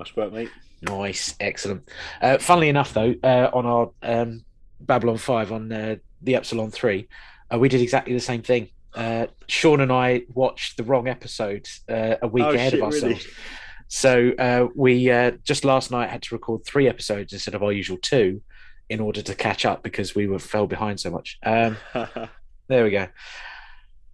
Nice work, mate. Nice, excellent. Uh, funnily enough, though, uh, on our um, Babylon Five on uh, the Epsilon Three, uh, we did exactly the same thing. Uh, Sean and I watched the wrong episode uh, a week Oh, ahead shit, of ourselves. really? So uh, we uh, just last night had to record three episodes instead of our usual two, in order to catch up because we were fell behind so much. Um, there we go.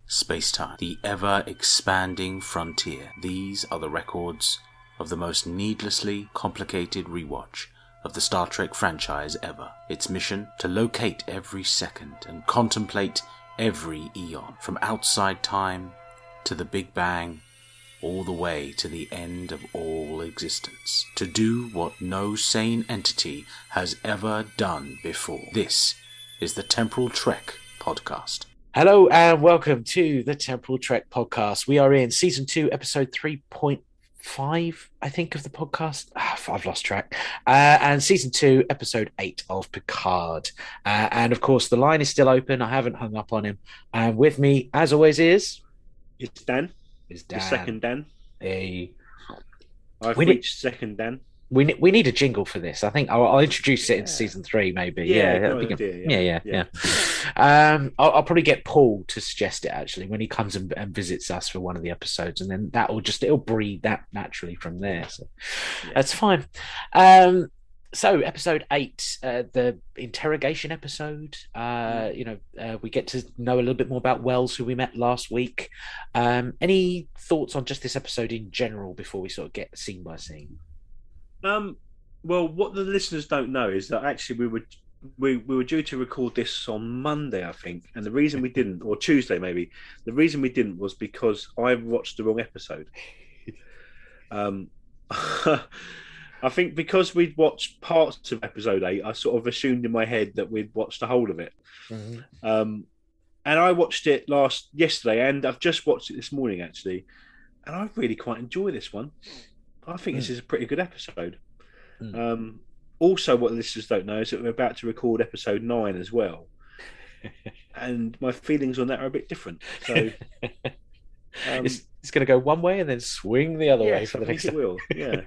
Space time, the ever expanding frontier. These are the records of the most needlessly complicated rewatch of the Star Trek franchise ever. Its mission to locate every second and contemplate every eon, from outside time to the Big Bang, all the way to the end of all existence. To do what no sane entity has ever done before. This is the Temporal Trek podcast. Hello and welcome to the Temporal Trek podcast. We are in season two, episode 3.5, I think, of the podcast. Ah, I've lost track. Uh, and season two, episode eight of Picard. Uh, and of course, the line is still open. I haven't hung up on him. And with me, as always, is, it's Dan, is the Dan. second Dan. Hey. I've We reached second Dan. We, we need a jingle for this. I think I'll, I'll introduce it in season three, maybe. Yeah, Yeah, that'd good idea, yeah, yeah. yeah, yeah. Um, I'll, I'll probably get Paul to suggest it actually when he comes and, and visits us for one of the episodes, and then that will just it'll breed that naturally from there. So Yeah. that's fine. Um, so episode eight, uh, the interrogation episode. Uh, you know, uh, we get to know a little bit more about Wells, who we met last week. Um, any thoughts on just this episode in general before we sort of get scene by scene? Um, well, what the listeners don't know is that actually we were we, we were due to record this on Monday, I think, and the reason we didn't, or Tuesday maybe, the reason we didn't was because I watched the wrong episode. Um, I think because we'd watched parts of episode eight, I sort of assumed in my head that we'd watched the whole of it. Um, and I watched it last yesterday, and I've just watched it this morning actually, and I really quite enjoy this one. I think this Mm. is a pretty good episode. Mm. Um, also, what the listeners don't know is that we're about to record episode nine as well, and my feelings on that are a bit different. So, um, it's it's going to go one way and then swing the other way yes, for I the think next. it will. Yeah.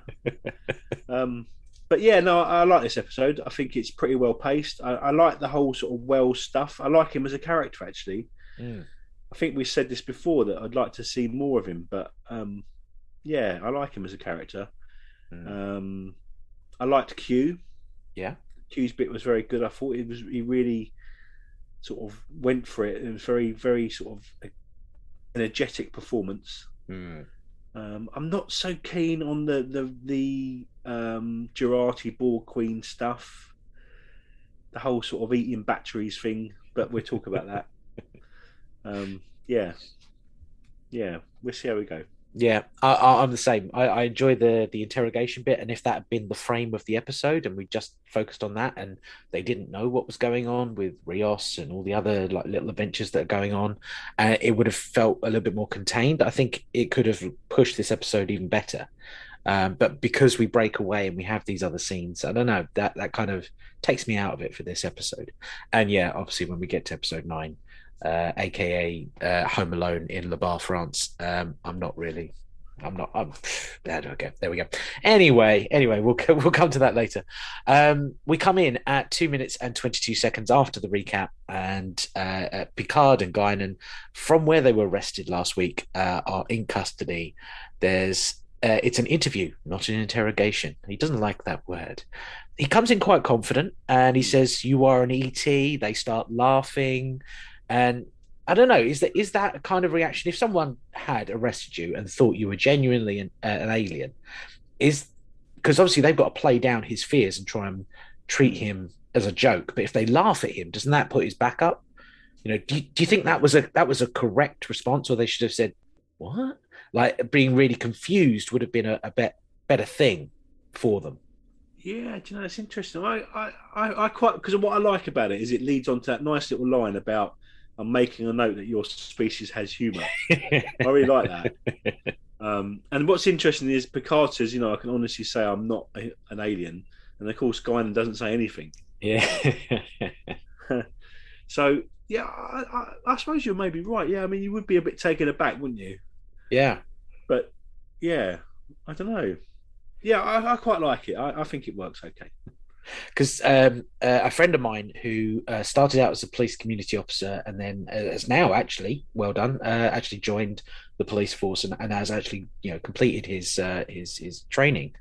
um, but yeah, no, I, I like this episode. I think it's pretty well paced. I, I like the whole sort of well stuff. I like him as a character actually. Mm. I think we said this before that I'd like to see more of him, but um, yeah, I like him as a character. Mm. Um, I liked Q. Yeah. Q's bit was very good. I thought it was he really sort of went for it. It was very, very sort of energetic performance. Mm. Um, I'm not so keen on the the the um, Jurati Borg Queen stuff, the whole sort of eating batteries thing. But we'll talk about that. Um, yeah, yeah, we'll see how we go. Yeah, I, I'm the same. I, I enjoy the the interrogation bit, and if that had been the frame of the episode, and we just focused on that, and they didn't know what was going on with Rios and all the other like little adventures that are going on, uh, it would have felt a little bit more contained. I think it could have pushed this episode even better. Um, but because we break away and we have these other scenes, I don't know that that kind of takes me out of it for this episode. And yeah, obviously when we get to episode nine, uh, aka uh, Home Alone in Le Bar, France. Um, I'm not really. I'm not. I'm. There we go. There we go. Anyway, anyway, we'll we'll come to that later. Um, we come in at two minutes and twenty two seconds after the recap, and uh, uh, Picard and Guinan, from where they were arrested last week, uh, are in custody. There's. Uh, it's an interview, not an interrogation. He doesn't like that word. He comes in quite confident, and he says, "You are an ET." They start laughing. And I don't know, is that is that a kind of reaction? If someone had arrested you and thought you were genuinely an, uh, an alien, is because obviously they've got to play down his fears and try and treat him as a joke. But if they laugh at him, doesn't that put his back up? You know, do you, do you think that was a that was a correct response, or they should have said what? Like being really confused would have been a, a bet, better thing for them. Yeah, do you know it's interesting. I I, I, I quite because what I like about it is it leads on to that nice little line about I'm making a note that your species has humour. I really like that. Um, and what's interesting is Picard says, you know, I can honestly say I'm not a, an alien, and of course Guinan doesn't say anything. yeah. So yeah, I, I, I suppose you're maybe right. Yeah, I mean you would be a bit taken aback, wouldn't you? yeah. But yeah, I don't know. Yeah, I, I quite like it. I, I think it works okay. Because um, uh, a friend of mine who uh, started out as a police community officer and then uh, has now actually well done uh, actually joined the police force and, and has actually you know completed his uh, his his training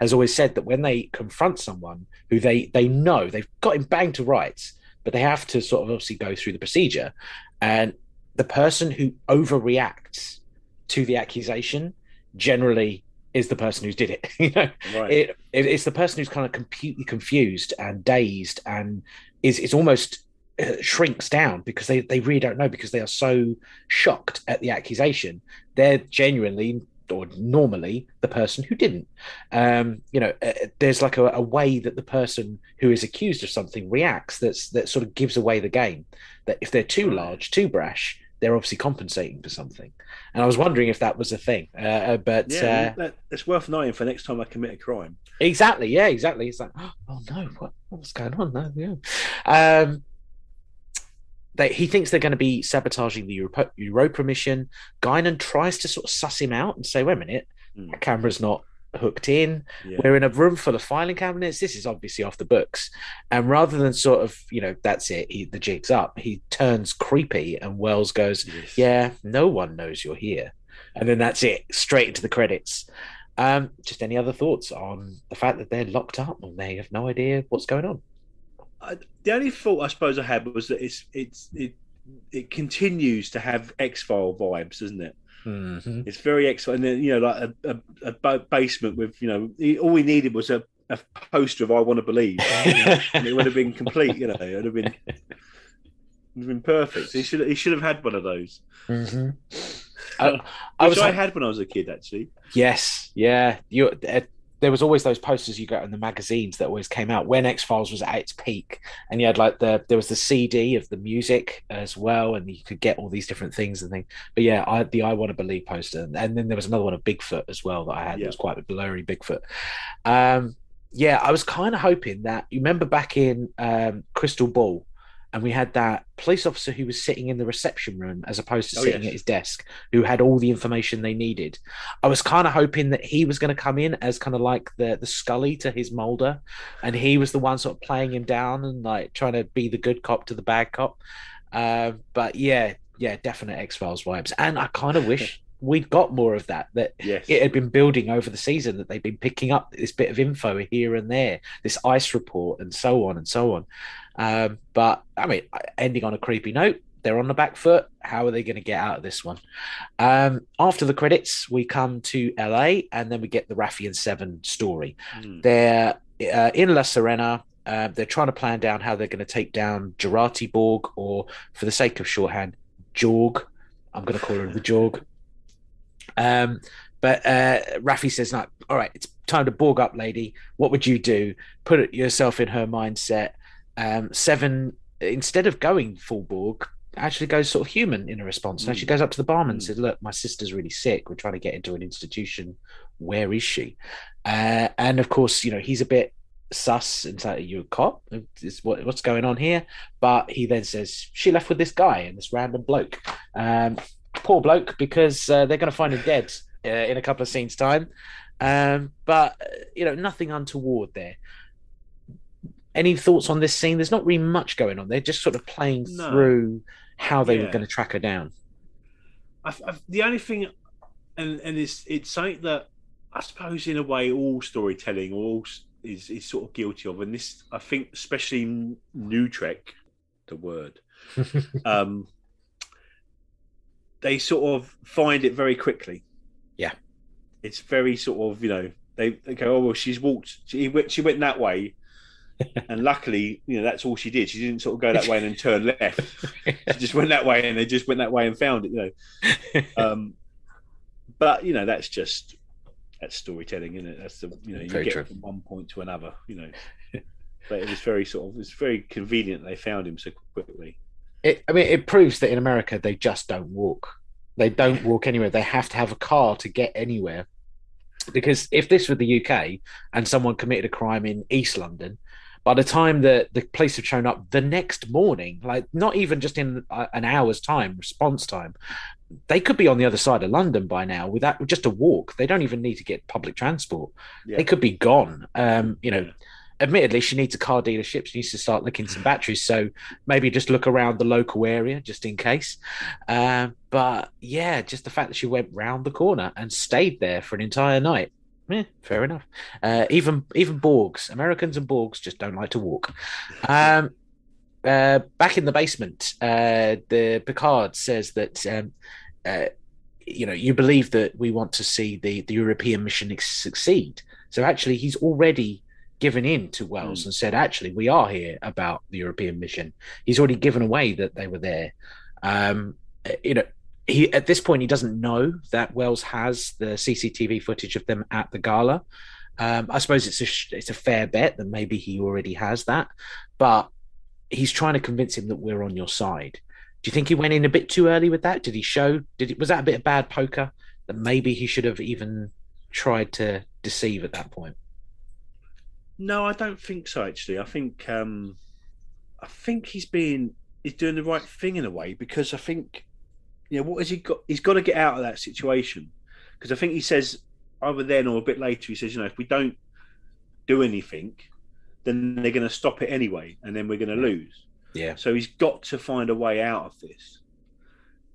has always said that when they confront someone who they they know they've got him banged to rights but they have to sort of obviously go through the procedure. And the person who overreacts to the accusation generally is the person who did it you know? Right. it, it it's the person who's kind of completely confused and dazed and is is almost uh, shrinks down because they they really don't know because they are so shocked at the accusation. They're genuinely or normally the person who didn't. Um you know uh, there's like a, a way that the person who is accused of something reacts that's that sort of gives away the game. That if they're too large too brash they're obviously compensating for something and i was wondering if that was a thing uh, uh, but yeah, uh, it's worth knowing for next time I commit a crime. Exactly. Yeah. Exactly. It's like, oh no, what what's going on? No, yeah. Um, they, he thinks they're going to be sabotaging the Europa, Europa mission. Guinan tries to sort of suss him out and say, "Wait a minute, Hmm. that camera's not hooked in. Yeah. We're in a room full of filing cabinets. This is obviously off the books." And rather than sort of, you know, that's it, he, the jig's up. He turns creepy, and Wells goes, Yes. yeah, no one knows you're here. And then that's it, straight into the credits. Um, just any other thoughts on the fact that they're locked up and they have no idea what's going on? The only thought I suppose I had was that it's it's it it continues to have X File vibes, doesn't it? Mm-hmm. It's very X, and then you know, like a, a, a basement with you know, all we needed was a, a poster of "I Want to Believe," and it would have been complete. You know, it would have been it would have been perfect. He should he should have had one of those, Mm-hmm. which I, I was I had when I was a kid. Actually, yes, yeah. You, uh, there was always those posters you got in the magazines that always came out when X Files was at its peak, and you had like the there was the CD of the music as well, and you could get all these different things and things. But yeah, I the I Want to Believe poster, and then there was another one of Bigfoot as well that I had. It was quite a blurry Bigfoot. Um, yeah, I was kind of hoping that you remember back in um, Crystal Ball, and we had that police officer who was sitting in the reception room as opposed to Oh, sitting yes. at his desk, who had all the information they needed. I was kind of hoping that he was going to come in as kind of like the the Scully to his Mulder, and he was the one sort of playing him down and like trying to be the good cop to the bad cop. Um, but yeah, yeah, definite X Files vibes, and I kind of wish we'd got more of that. That yes, it had been building over the season that they've been picking up this bit of info here and there, this ice report, and so on and so on. Um, but I mean, ending on a creepy note, they're on the back foot. How are they going to get out of this one? Um, after the credits, we come to LA, and then we get the Raffi and Seven story. Mm. They're uh, in La Sirena. Uh, they're trying to plan down how they're going to take down Jurati Borg, or for the sake of shorthand, Jorg. I'm going to call her the Jorg. Um, but uh, Raffi says, "No, all right, it's time to Borg up, lady. What would you do? Put yourself in her mindset." Um, Seven, instead of going full Borg, actually goes sort of human in a response. Now she Mm. goes up to the barman and Mm. says, "Look, my sister's really sick. We're trying to get into an institution. Where is she?" Uh, and of course, you know he's a bit sus and say, "Are you a cop? Is what, what's going on here?" But he then says, "She left with this guy and this random bloke." Um, poor bloke, because uh, they're going to find him dead uh, in a couple of scenes' time. Um, but you know, nothing untoward there. Any thoughts on this scene? There's not really much going on. They're just sort of playing No. through how they were going to track her down. I, I, the only thing, and and it's it's something that I suppose in a way all storytelling all is is sort of guilty of, and this I think especially New Trek, the word, um, they sort of find it very quickly. Yeah. it's very sort of you know they, they go oh well she's walked she went she went that way. and luckily, you know, that's all she did. She didn't sort of go that way and then turn left. She just went that way and they just went that way and found it, you know. Um, but you know, that's just that's storytelling, isn't it? That's the you know you Very get true. from one point to another, you know. but it was very sort of it's very convenient they found him so quickly. It, I mean, it proves that in America they just don't walk. They don't walk anywhere. They have to have a car to get anywhere. Because if this were the UK and someone committed a crime in East London, by the time that the police have shown up the next morning, like not even just in an hour's time, response time, they could be on the other side of London by now without just a walk. They don't even need to get public transport. Yeah. They could be gone. Um, you know, admittedly, she needs a car dealership. She needs to start looking some batteries. So maybe just look around the local area just in case. Uh, but yeah, just the fact that she went round the corner and stayed there for an entire night. Yeah, fair enough. Uh, even even Borgs, Americans and Borgs just don't like to walk. Um, uh, back in the basement, uh, the Picard says that um, uh, you know you believe that we want to see the the European mission succeed. So actually, he's already given in to Wells Mm. and said, actually, we are here about the European mission. He's already given away that they were there. Um, you know, he at this point he doesn't know that Wells has the CCTV footage of them at the gala. Um, I suppose it's a it's a fair bet that maybe he already has that, but he's trying to convince him that we're on your side. Do you think he went in a bit too early with that? Did he show? Did it was that a bit of bad poker that maybe he should have even tried to deceive at that point? No, I don't think so. Actually, I think um, I think he's being he's doing the right thing in a way because I think you know what has he got? He's got to get out of that situation because I think he says either then or a bit later he says you know if we don't do anything, then they're going to stop it anyway, and then we're going to lose. Yeah, So he's got to find a way out of this.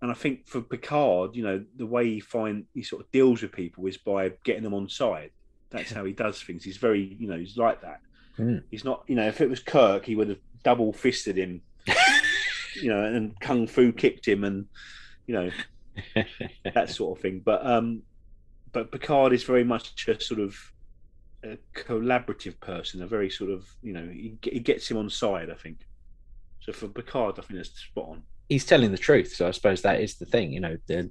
And I think for Picard, you know, the way he find he sort of deals with people is by getting them on side. That's how he does things. He's very, you know, he's like that. Mm. He's not, you know, if it was Kirk, he would have double fisted him, you know, and kung fu kicked him, and you know that sort of thing. But um, but Picard is very much a sort of a collaborative person, a very sort of, you know, he, he gets him on side. I think. So for Picard, I think that's spot on. he's telling the truth. So I suppose that is the thing, you know. The,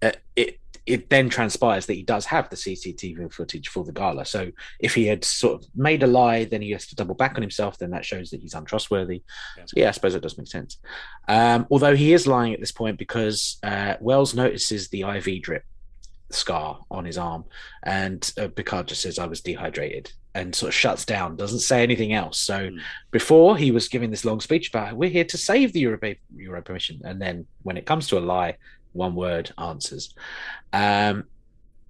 uh, it it then transpires that he does have the CCTV footage for the gala. So if he had sort of made a lie, then he has to double back on himself. Then that shows that he's untrustworthy. Yeah. So yeah, I suppose it does make sense. Um, although he is lying at this point because uh, Wells notices the IV drip scar on his arm, and uh, Picard just says, "I was dehydrated," and sort of shuts down, doesn't say anything else. So Mm. before he was giving this long speech about we're here to save the Europa Europa mission, and then when it comes to a lie, one word answers. Um,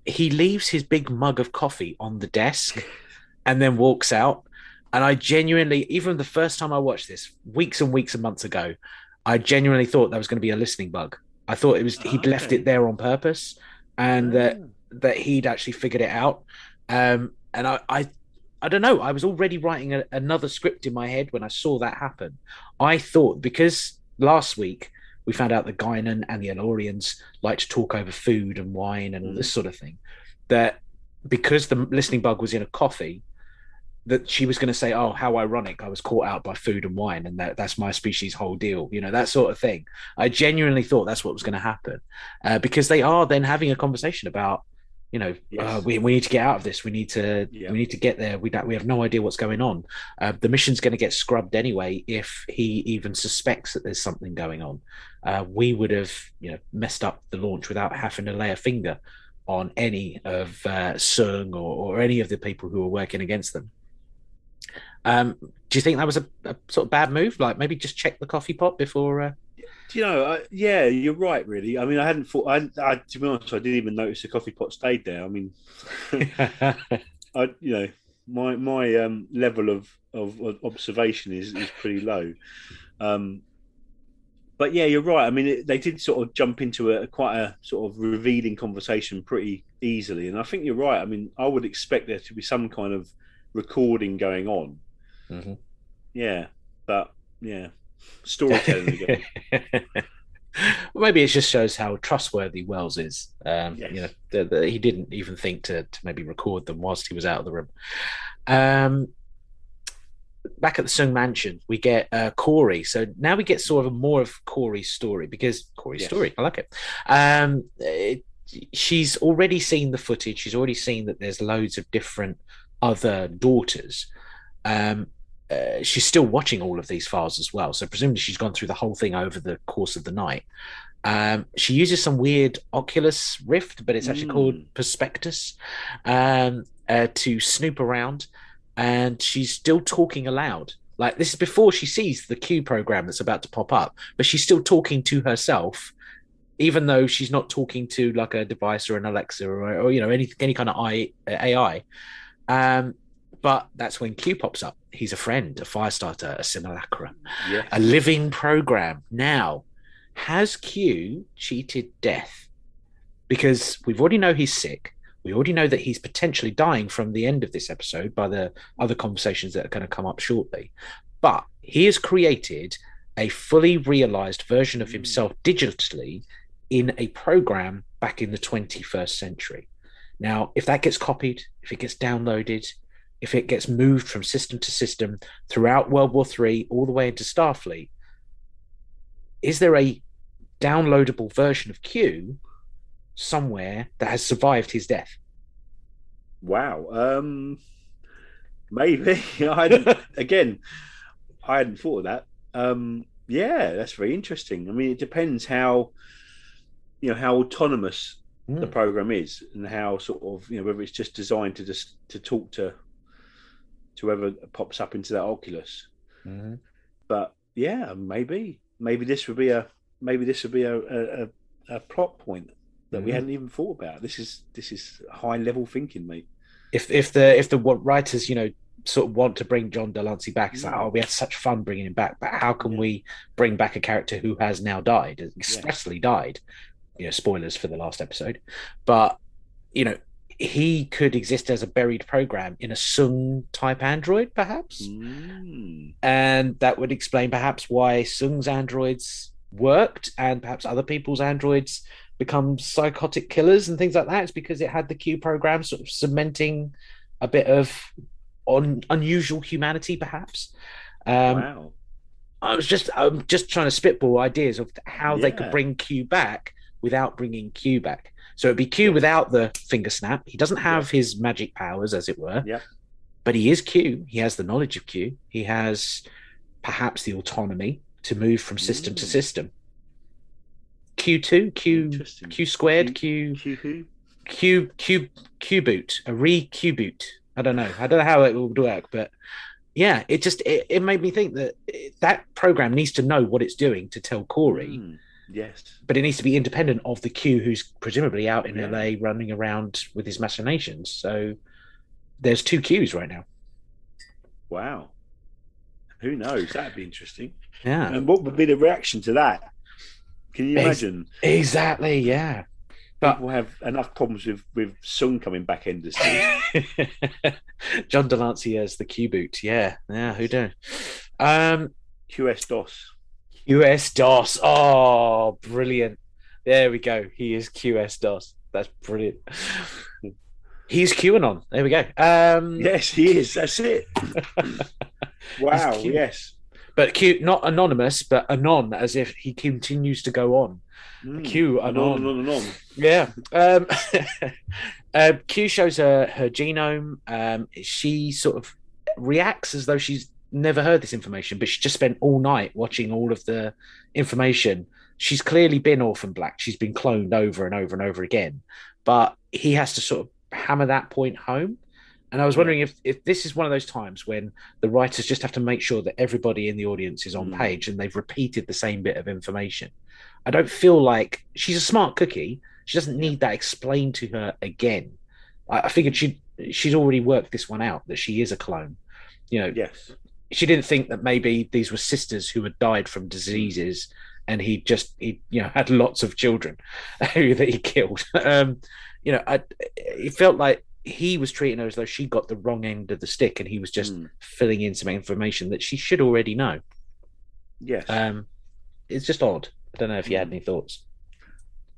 he leaves his big mug of coffee on the desk, and then walks out. And I genuinely, even the first time I watched this, weeks and weeks and months ago, I genuinely thought that was going to be a listening bug. I thought it was he'd left it there on purpose, and that Ah. that he'd actually figured it out. Um, and I, I, I don't know. I was already writing a, another script in my head when I saw that happen. I thought because last week we found out that Guinan and the El-Aurians like to talk over food and wine and all this sort of thing, that because the listening bug was in a coffee, that she was going to say, "Oh, how ironic! I was caught out by food and wine, and that, that's my species' whole deal." You know, that sort of thing. I genuinely thought that's what was going to happen, uh, because they are then having a conversation about, you know, Yes. uh, we, we need to get out of this. We need to Yeah. we need to get there. We don't, we have no idea what's going on. Uh, the mission's going to get scrubbed anyway if he even suspects that there's something going on. Uh, we would have you know messed up the launch without having to lay a finger on any of uh, Soong or, or any of the people who were working against them. Um, do you think that was a, a sort of bad move? Like maybe just check the coffee pot before. Do you know? I, yeah, you're right. Really. I mean, I hadn't thought. I, I, to be honest, I didn't even notice the coffee pot stayed there. I mean, I, you know, my my um, level of, of of observation is is pretty low. Um, but yeah, you're right. I mean, it, they did sort of jump into a quite a sort of revealing conversation pretty easily, and I think you're right. I mean, I would expect there to be some kind of recording going on. Mhm. Yeah, but yeah, storytelling again. well, maybe it just shows how trustworthy Wells is. Um, Yes. You know, that that he didn't even think to, to maybe record them whilst he was out of the room. Um, back at the Soong Mansion, we get uh, Kore. So now we get sort of more of Kore's story because Kore's Yes. story, I like it. Um, it. She's already seen the footage. She's already seen that there's loads of different other daughters. Um, uh, she's still watching all of these files as well. So presumably she's gone through the whole thing over the course of the night. Um, she uses some weird Oculus Rift, but it's actually Mm. called Perspectus, um, uh, to snoop around. and she's still talking aloud. Like this is before she sees the Q program that's about to pop up, but she's still talking to herself, even though she's not talking to like a device or an Alexa or, or you know any any kind of AI. Um, but that's when Q pops up. He's a friend, a fire starter, a simulacrum, Yes. a living program. Now, has Q cheated death? Because we've already know he's sick. We already know that he's potentially dying from the end of this episode by the other conversations that are going to come up shortly. But he has created a fully realized version of hmm. himself digitally in a program back in the 21st century. Now, if that gets copied, if it gets downloaded, if it gets moved from system to system throughout World War III all the way into Starfleet, is there a downloadable version of Q somewhere that has survived his death? Wow. Um, maybe. I again, I hadn't thought of that. Um, yeah, that's very interesting. I mean, it depends how you know how autonomous the Mm. program is, and how sort of you know whether it's just designed to just to talk to to whoever pops up into that Oculus. Mhm. But yeah, maybe maybe this would be a maybe this would be a a, a, plot point that we Mhm. hadn't even thought about. This is this is high level thinking, mate. If if the if the writers you know sort of want to bring John de Lancie back, it's like Mm. oh we had such fun bringing him back, but how can Yeah. we bring back a character who has now died, expressly died? You know, spoilers for the last episode, but you know he could exist as a buried program in a Soong type android, perhaps. Mm. and that would explain perhaps why Soong's androids worked and perhaps other people's androids become psychotic killers and things like that. It's because it had the Q program sort of cementing a bit of on unusual humanity, perhaps. Um, wow. I was just I'm just trying to spitball ideas of how they could bring Q back without bringing Q back. So it'd be Q without the finger snap. He doesn't have his magic powers, as it were. Yeah. But he is Q. He has the knowledge of Q. He has perhaps the autonomy to move from system to Mm. system. Q2, Q Q squared, Q Q who? Q Q Q boot, a re Q boot. I don't know. I don't know how it would work, but yeah, it just it, it made me think that it- that program needs to know what it's doing to tell Kore, Mm. Yes. but it needs to be independent of the Q who's presumably out in Yeah. LA running around with his machinations. So there's two Qs right now. Wow. Who knows? That'd be interesting. Yeah, And what would be the reaction to that? Can you Ex- imagine? exactly. Yeah, But- we'll have enough problems with with Soong coming back in endlessly. John de Lancie as the Q boot. Yeah, yeah. Who do? Um, QS DOS. QS DOS. Oh, brilliant. There we go. He is QS DOS. That's brilliant. He's QAnon. There we go. Um, Yes, he is. That's it. wow. Yes. But Q, not anonymous, but anon, as if he continues to go on. Mm. Q And on and anon. on and on. Yeah. Um, uh, Q shows her her genome. Um, she sort of reacts as though she's never heard this information, but she just spent all night watching all of the information. She's clearly been Orphan Black. She's been cloned over and over and over again, but he has to sort of hammer that point home. And I was wondering if, if this is one of those times when the writers just have to make sure that everybody in the audience is on Mm. page and they've repeated the same bit of information. I don't feel like she's a smart cookie. She doesn't need that explained to her again. I, I figured she she's already worked this one out that she is a clone. You know, Yes. She didn't think that maybe these were sisters who had died from diseases and he just he you know had lots of children that he killed. Um, you know, I, it felt like he was treating her as though she got the wrong end of the stick and he was just Mm. filling in some information that she should already know. Yes. Um, it's just odd. I don't know if you had Mm. any thoughts.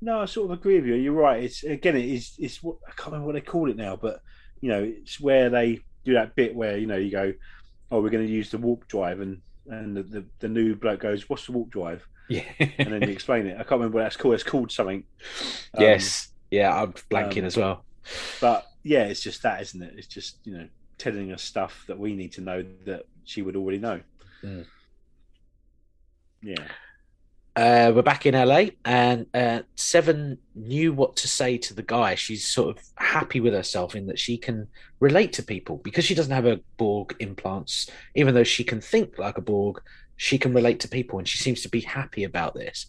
No, I sort of agree with you. You're right. It's again, it is. It's what I can't remember what they call it now, but you know, it's where they do that bit where you know you go, "Oh, we're going to use the warp drive," and and the, the, the new bloke goes, "What's the warp drive?" Yeah. And then you explain it. I can't remember what that's called. It's called something. Um, yes. Yeah, I'm blanking um, as well. but yeah, it's just that, isn't it? It's just you know telling us stuff that we need to know that she would already know. Mm. Yeah. Uh, we're back in LA, and uh, Seven knew what to say to the guy. She's sort of happy with herself in that she can relate to people because she doesn't have a Borg implants. Even though she can think like a Borg, she can relate to people, and she seems to be happy about this.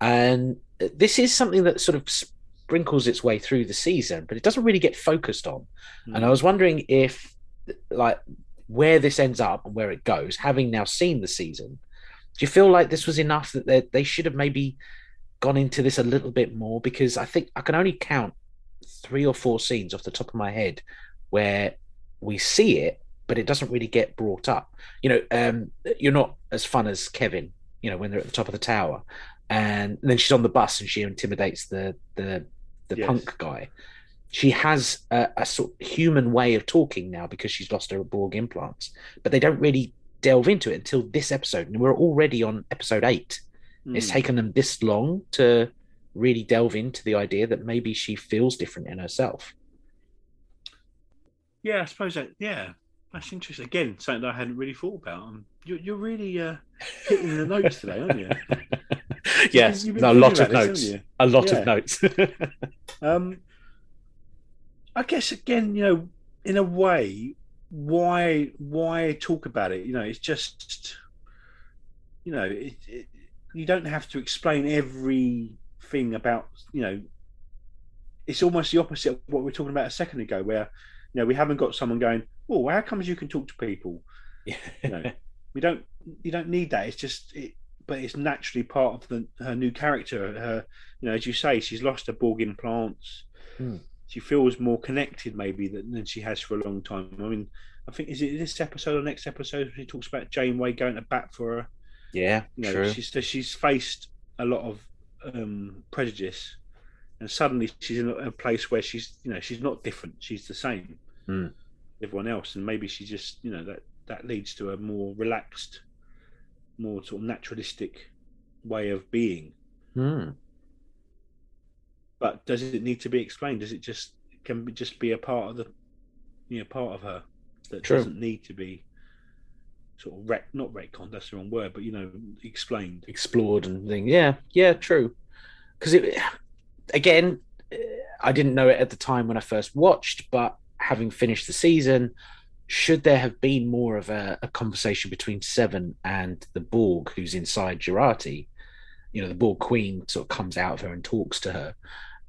And this is something that sort of sprinkles its way through the season, but it doesn't really get focused on. Mm. And I was wondering if, like, where this ends up and where it goes, having now seen the season, do you feel like this was enough that they, they should have maybe gone into this a little bit more? Because I think I can only count three or four scenes off the top of my head where we see it, but it doesn't really get brought up. You know, um, you're not as fun as Kevin, you know, when they're at the top of the tower. And then she's on the bus and she intimidates the the the yes. punk guy. She has a, a, sort of human way of talking now because she's lost her Borg implants, but they don't really delve into it until this episode, and we're already on episode eight. Mm. It's hmm. taken them this long to really delve into the idea that maybe she feels different in herself. Yeah, I suppose that. Yeah, that's interesting. Again, something that I hadn't really thought about. Um, you're, you're really uh, hitting the notes today, aren't you? yes, a lot of notes. a lot yeah. of notes. um, I guess again, you know, in a way, why why talk about it? You know, it's just, you know, it, it, you don't have to explain everything about, you know. It's almost the opposite of what we were talking about a second ago, where you know we haven't got someone going, "Oh, how comes you can talk to people?" You know, we don't. You don't need that. It's just it, but it's naturally part of the, her new character. Her, you know, as you say, she's lost her Borg implants. Hmm. She feels more connected, maybe, than, than she has for a long time. I mean, I think is it this episode or next episode she talks about Janeway going to bat for her. Yeah, you know, true. She's she's faced a lot of um, prejudice, and suddenly she's in a place where she's you know she's not different. She's the same. Hmm. Everyone else, and maybe she just you know that that leads to a more relaxed more sort of naturalistic way of being. Hmm. But does it need to be explained? Does it just can be, just be a part of the, you know, part of her that True. doesn't need to be sort of rec- not retcon. That's the wrong word, but you know, explained, explored, and things. Yeah, yeah, true. Because it again, I didn't know it at the time when I first watched, but having finished the season, should there have been more of a, a, conversation between Seven and the Borg who's inside Jurati You know, the Borg Queen sort of comes out of her and talks to her.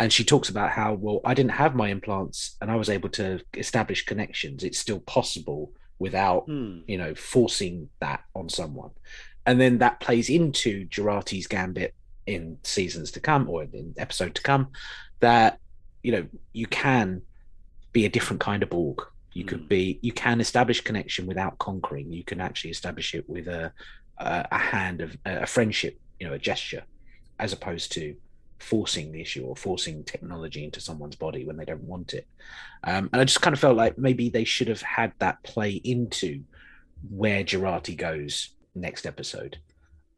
And she talks about how, well, I didn't have my implants and I was able to establish connections. It's still possible without, hmm. you know, forcing that on someone. And then that plays into Jurati's gambit in seasons to come or in episode to come that, you know, you can be a different kind of Borg you could hmm. be you can establish connection without conquering you can actually establish it with a a, a hand of a friendship you know a gesture as opposed to forcing the issue or forcing technology into someone's body when they don't want it um, and i just kind of felt like maybe they should have had that play into where Jurati goes next episode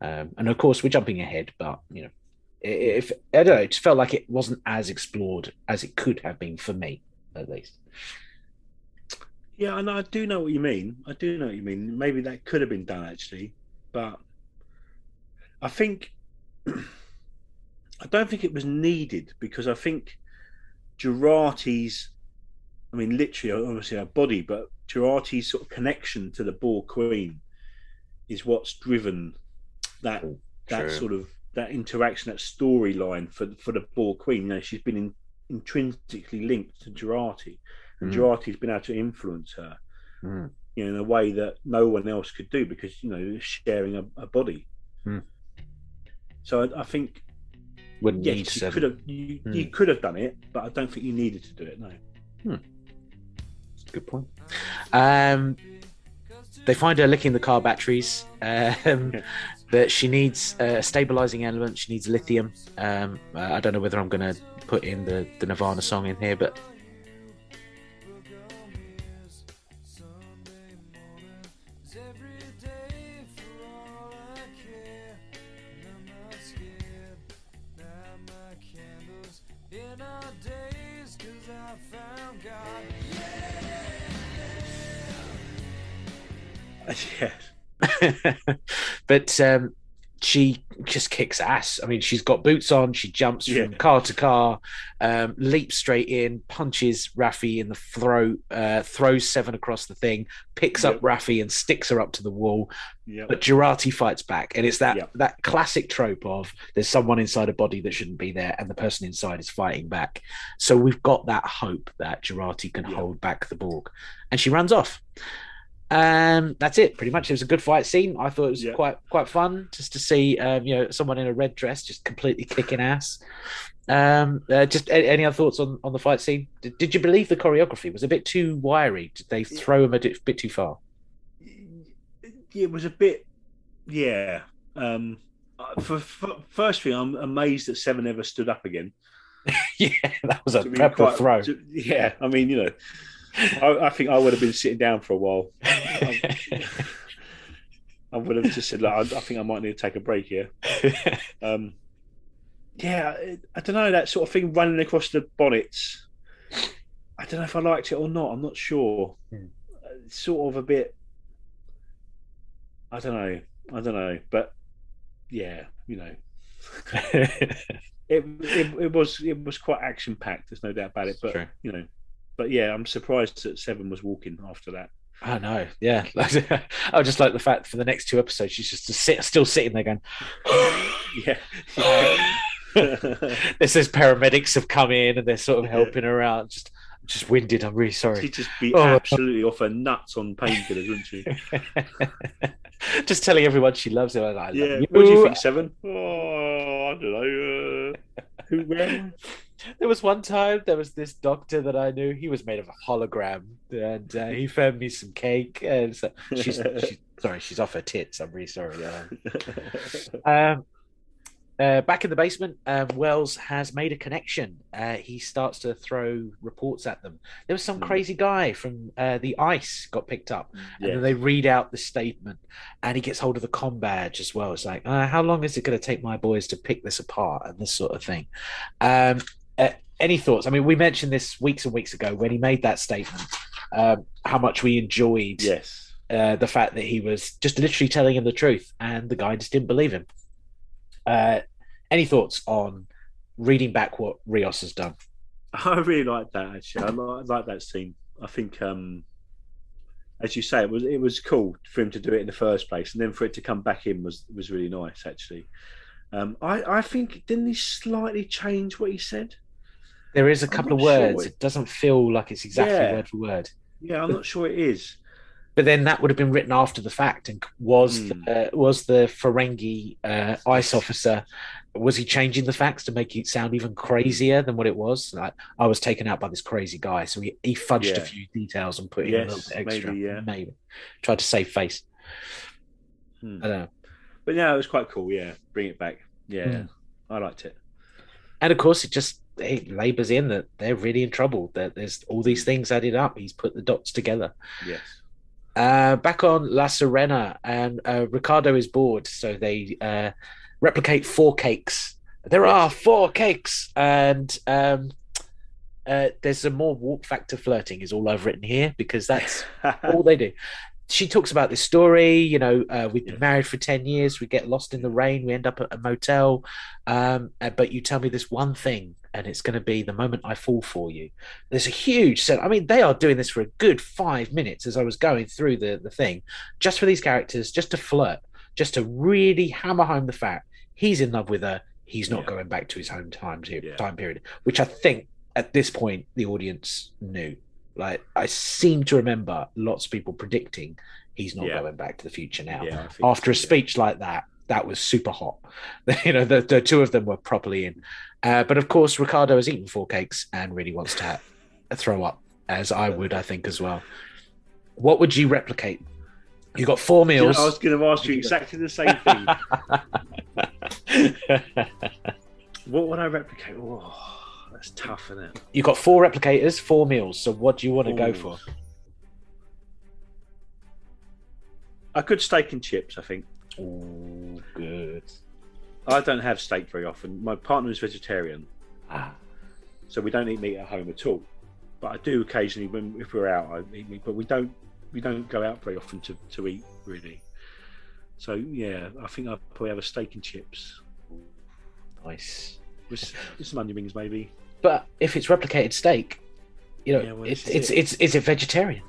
um, and of course we're jumping ahead but you know if i don't know it just felt like it wasn't as explored as it could have been for me at least yeah, and I do know what you mean. I do know what you mean. Maybe that could have been done actually, but I think I don't think it was needed because I think Jurati's, I mean, literally, obviously, her body, but Jurati's sort of connection to the Borg Queen is what's driven that True. that sort of that interaction, that storyline for for the Borg Queen. You know, she's been in, intrinsically linked to Jurati and mm. Jurati's been able to influence her, mm. you know, in a way that no one else could do because you know sharing a, a body. Mm. So I, I think Wouldn't yes, need you could have you, mm. you could have done it, but I don't think you needed to do it. No. Hmm. Good point. Um, they find her licking the car batteries. Um, that she needs a stabilizing element. She needs lithium. Um, I don't know whether I'm going to put in the, the Nirvana song in here, but but um, she just kicks ass. I mean, she's got boots on. She jumps from Yeah. car to car, um, leaps straight in, punches Raffi in the throat, uh, throws Seven across the thing, picks up Yep. Raffi and sticks her up to the wall. Yeah. But Jurati fights back, and it's that Yep. that classic trope of there's someone inside a body that shouldn't be there, and the person inside is fighting back. So we've got that hope that Jurati can hold back the Borg, and she runs off. Um, that's it. Pretty much, it was a good fight scene. I thought it was Yeah. quite quite fun just to see, um, you know, someone in a red dress just completely kicking ass. Um, uh, just a- any other thoughts on on the fight scene? Did, did you believe the choreography was a bit too wiry? Did they throw him a bit too far? it was a bit, yeah. Um, uh, for, for first thing, I'm amazed that Seven ever stood up again. yeah, that was a proper quite- throw. to- yeah, I mean, you know, I, I think I would have been sitting down for a while. I would have just said, like, I, I think I might need to take a break here. Um, yeah, I, I don't know that sort of thing running across the bonnets. I don't know if I liked it or not. I'm not sure. Hmm. It's sort of a bit. I don't know. I don't know, but yeah, you know, it it, it was it was quite action packed. There's no doubt about it. But True. you know, but yeah, I'm surprised that Seven was walking after that. I know, yeah. I just like the fact for the next two episodes, she's just sit, still sitting there going. Yeah. There's those paramedics have come in and they're sort of Yeah. helping her out. Just, just winded. I'm really sorry. She'd just be Oh. absolutely off her nuts on painkillers, wouldn't she? just telling everyone she loves him. I love Yeah. you. What do you think, Seven? Oh, I don't know. Uh, who? Where? There was one time there was this doctor that I knew. He was made of a hologram, and uh, he fed me some cake. And so she's, she's sorry, she's off her tits. I'm really sorry. Uh, Um, uh, back in the basement, um, Wells has made a connection. Uh, he starts to throw reports at them. There was some Hmm. crazy guy from uh, the ICE got picked up, and yeah. then they read out the statement, and he gets hold of the com badge as well. It's like, uh, how long is it going to take my boys to pick this apart and this sort of thing? Um, uh, any thoughts? I mean, we mentioned this weeks and weeks ago when he made that statement. Um, how much we enjoyed Yes. uh, the fact that he was just literally telling him the truth, and the guy just didn't believe him. Uh, any thoughts on reading back what Rios has done? I really like that actually. I like, like that scene. I think, um, as you say, it was it was cool for him to do it in the first place, and then for it to come back in was was really nice actually. Um, I I think didn't he slightly change what he said? There is a couple of not sure words. it- doesn't feel like it's exactly Yeah. word for word. Yeah, I'm not sure it is. But then that would have been written after the fact, and was Hmm. the, uh, was the Ferengi uh, ice officer was he changing the facts to make it sound even crazier than what it was? Like I was taken out by this crazy guy, so he, he fudged a few details and put in a little bit extra. maybe, yeah. maybe tried to save face. Hmm. I don't know. But yeah, it was quite cool. Yeah, bring it back. Yeah, Hmm. I liked it. And of course, it just it labors in that they're really in trouble. That there's all these Hmm. things added up. He's put the dots together. Yes. Uh, back on La Sirena, and uh, Ricardo is bored, so they uh, replicate four cakes. There are four cakes, and um, uh, there's some more walk factor flirting is all I've written here because that's all they do. She talks about this story. You know, uh, we've been married for ten years. We get lost in the rain. We end up at a motel. Um, uh, but you tell me this one thing, and it's going to be the moment I fall for you. There's a huge set. I mean, they are doing this for a good five minutes as I was going through the the thing, just for these characters, just to flirt, just to really hammer home the fact he's in love with her. He's not Yeah. going back to his home time Yeah. time period, which I think at this point the audience knew. Like I seem to remember lots of people predicting he's not Yeah. going back to the future now. After a speech like that, that was super hot. you know, the, the two of them were properly in. Uh, but of course, Ricardo has eaten four cakes and really wants to throw up, as I would, I think, as well. What would you replicate? You got four Do you know, meals. I was going to ask you exactly the same thing. what would I replicate? Oh, that's tough, isn't it? you got four replicators, four meals. So what do you want to go for? I could steak and chips. I think Oh, good. I don't have steak very often. My partner is vegetarian, Ah, so we don't eat meat at home at all. But I do occasionally when if we're out, I eat meat. But we don't we don't go out very often to, to eat really. So yeah, I think I'll probably have a steak and chips Nice. with, with some onion rings, maybe. But if it's replicated steak, you know, Yeah, well, it's is it's, it. it's it's a vegetarian.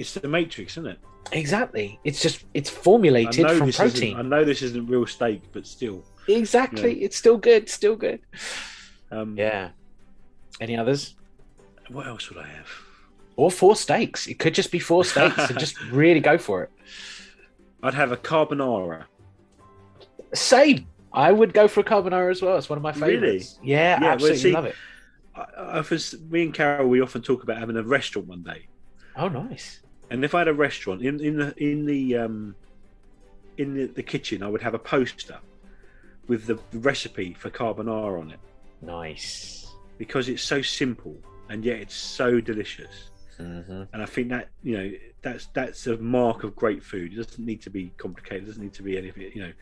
It's the Matrix, isn't it? Exactly. It's just it's formulated from protein. I know this isn't real steak, but still. Exactly. It's still good. Still good. Um, Yeah. Any others? What else would I have? Or four steaks. It could just be four steaks and just really go for it. I'd have a carbonara. Same. I would go for a carbonara as well. It's one of my favorites. Really? Yeah, Yeah, well, absolutely see- love it. I, I was, me and Carol, we often talk about having a restaurant one day. Oh, nice. And if I had a restaurant in in the in the um, in the, the kitchen, I would have a poster with the recipe for carbonara on it Nice. because it's so simple and yet it's so delicious. hmm And I think that you know that's that's a mark of great food. It doesn't need to be complicated. It doesn't need to be anything. You know,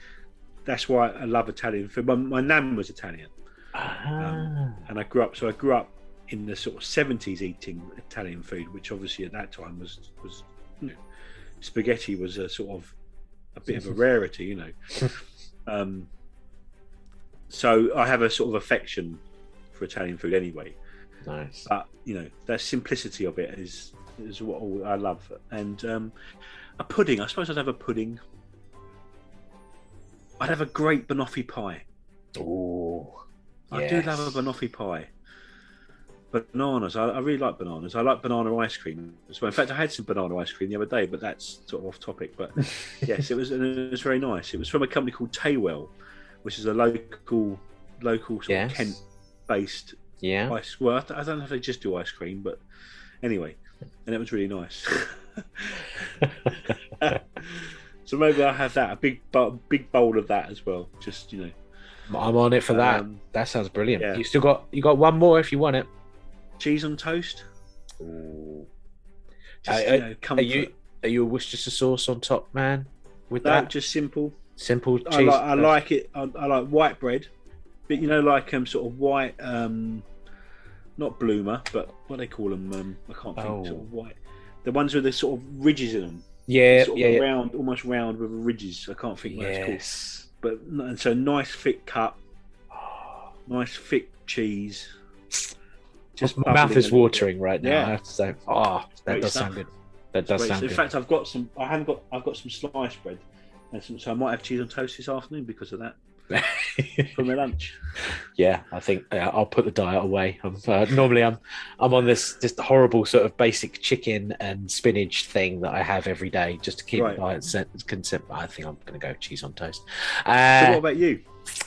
that's why I love Italian food. My, my nan was Italian, Ah. and I grew up. So I grew up in the sort of seventies eating Italian food, which obviously at that time was was you know, spaghetti was a sort of a bit of a rarity. You know, um, so I have a sort of affection for Italian food anyway. nice. but you know that simplicity of it is is what I love. And um, a pudding, I suppose I'd have a pudding. I'd have a great banoffee pie. Oh, I do love a banoffee pie. Bananas, I, I really like bananas. I like banana ice cream as well. In fact, I had some banana ice cream the other day, but that's sort of off topic. But yes, it was it was very nice. It was from a company called Taywell, which is a local local sort Yes. of Kent based Yeah. ice. Well, I don't- I don't know if they just do ice cream, but anyway, and it was really nice. so maybe I'll have that a big big bowl of that as well. Just you know, I'm on it for that. Um, that sounds brilliant. yeah. You still got you got one more if you want it. Cheese on toast. Just, Uh, you know, Are you are you a Worcestershire sauce on top, man? With no, that just simple. simple cheese. I like I like it. I, I like white bread, but you know, like um, sort of white, um, not bloomer, but what they call them? Um, I can't think. Oh. Sort of white. The ones with the sort of ridges in them. Yeah, sort yeah, of yeah. round, almost round with ridges. I can't think what it's called. Yes. But and so nice thick cut, nice thick cheese. Just my mouth is watering right now. Yeah. I have to say, oh, that does stuff. sound good. That does sound So in fact, I've got some. I haven't got. I've got some sliced bread, and some, so I might have cheese on toast this afternoon because of that for my lunch. yeah, I think uh, I'll put the diet away. I'm, uh, normally, I'm I'm on this just horrible sort of basic chicken and spinach thing that I have every day just to keep Right. the diet set, consent. I think I'm going to go cheese on toast. So Uh, what about you?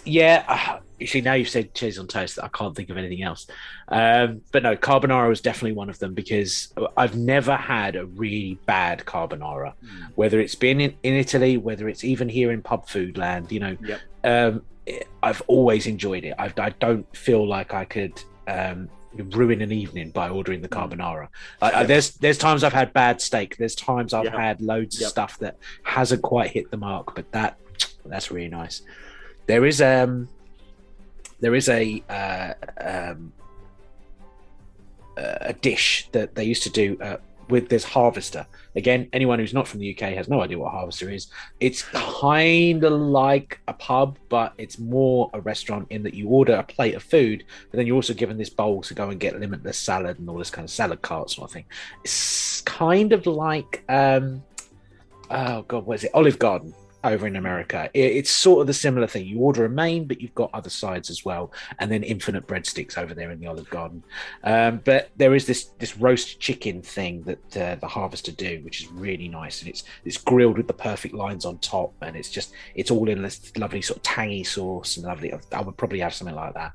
Yeah, uh, you see, now you've said cheese on toast. I can't think of anything else. Um, but no, carbonara was definitely one of them because I've never had a really bad carbonara. Mm. Whether it's been in, in Italy, whether it's even here in pub food land, you know, Yep. um, it- I've always enjoyed it. I've, I don't feel like I could um, ruin an evening by ordering the carbonara. I, I, Yep. there's there's times I've had bad steak. There's times I've Yep. had loads of stuff that hasn't quite hit the mark, but that that's really nice. There is um there is a uh, um, a dish that they used to do uh, with this harvester. Again, anyone who's not from the UK has no idea what harvester is. It's kind of like a pub, but it's more a restaurant in that you order a plate of food, but then you're also given this bowl to go and get limitless salad and all this kind of salad cart sort of thing. It's kind of like um, oh god, what is it? Olive Garden over in America. It, it's sort of the similar thing. You order a main, but you've got other sides as well, and then infinite breadsticks over there in the Olive Garden. Um, but there is this this roast chicken thing that uh, the Harvester do, which is really nice, and it's it's grilled with the perfect lines on top, and it's just it's all in this lovely sort of tangy sauce and lovely. I would probably have something like that.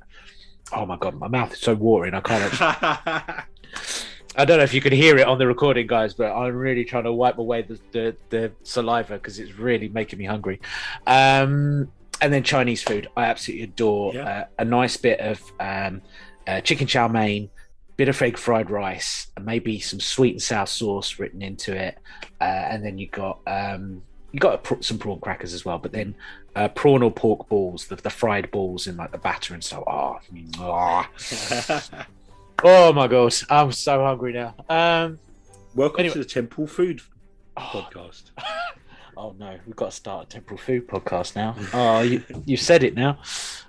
Oh my god, my mouth is so watering. I can't. Actually, I don't know if you can hear it on the recording, guys, but I'm really trying to wipe away the the, the saliva because it's really making me hungry. Um, and then Chinese food, I absolutely adore. Yeah. Uh, a nice bit of um, uh, chicken chow mein, bit of egg fried rice, and maybe some sweet and sour sauce written into it, uh, and then you got um, you got pr- some prawn crackers as well. But then uh, prawn or pork balls, the, the fried balls in like the batter and stuff. Oh, mm, ah. oh my god, I'm so hungry now. Um, Welcome Anyway. to the Temple Food oh, Podcast. Oh no, we've got to start a temporal food podcast now. Oh, you you said it now.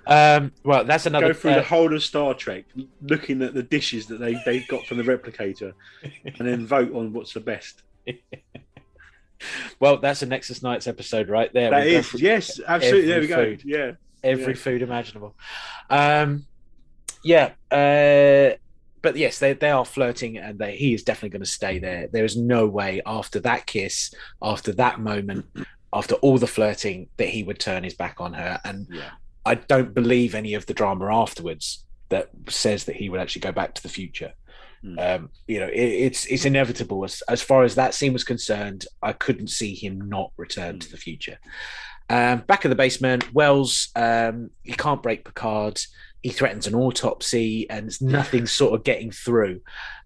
Um, well, that's another. Go through uh, the whole of Star Trek, looking at the dishes that they they got from the replicator, and then vote on what's the best. well, that's a Nexus Nights episode right there. That We is through yes, absolutely. There we go. food. Yeah, every yeah. food imaginable. Um, yeah, uh, but yes, they they are flirting, and they, he is definitely going to stay there. There is no way after that kiss, after that moment, after all the flirting, that he would turn his back on her. And yeah. I don't believe any of the drama afterwards that says that he would actually go back to the future. Mm. Um, you know, it, it's it's inevitable as as far as that scene was concerned. I couldn't see him not return Mm. to the future. Um, back of the basement, Wells um, he can't break Picard. He threatens an autopsy, and it's nothing sort of getting through.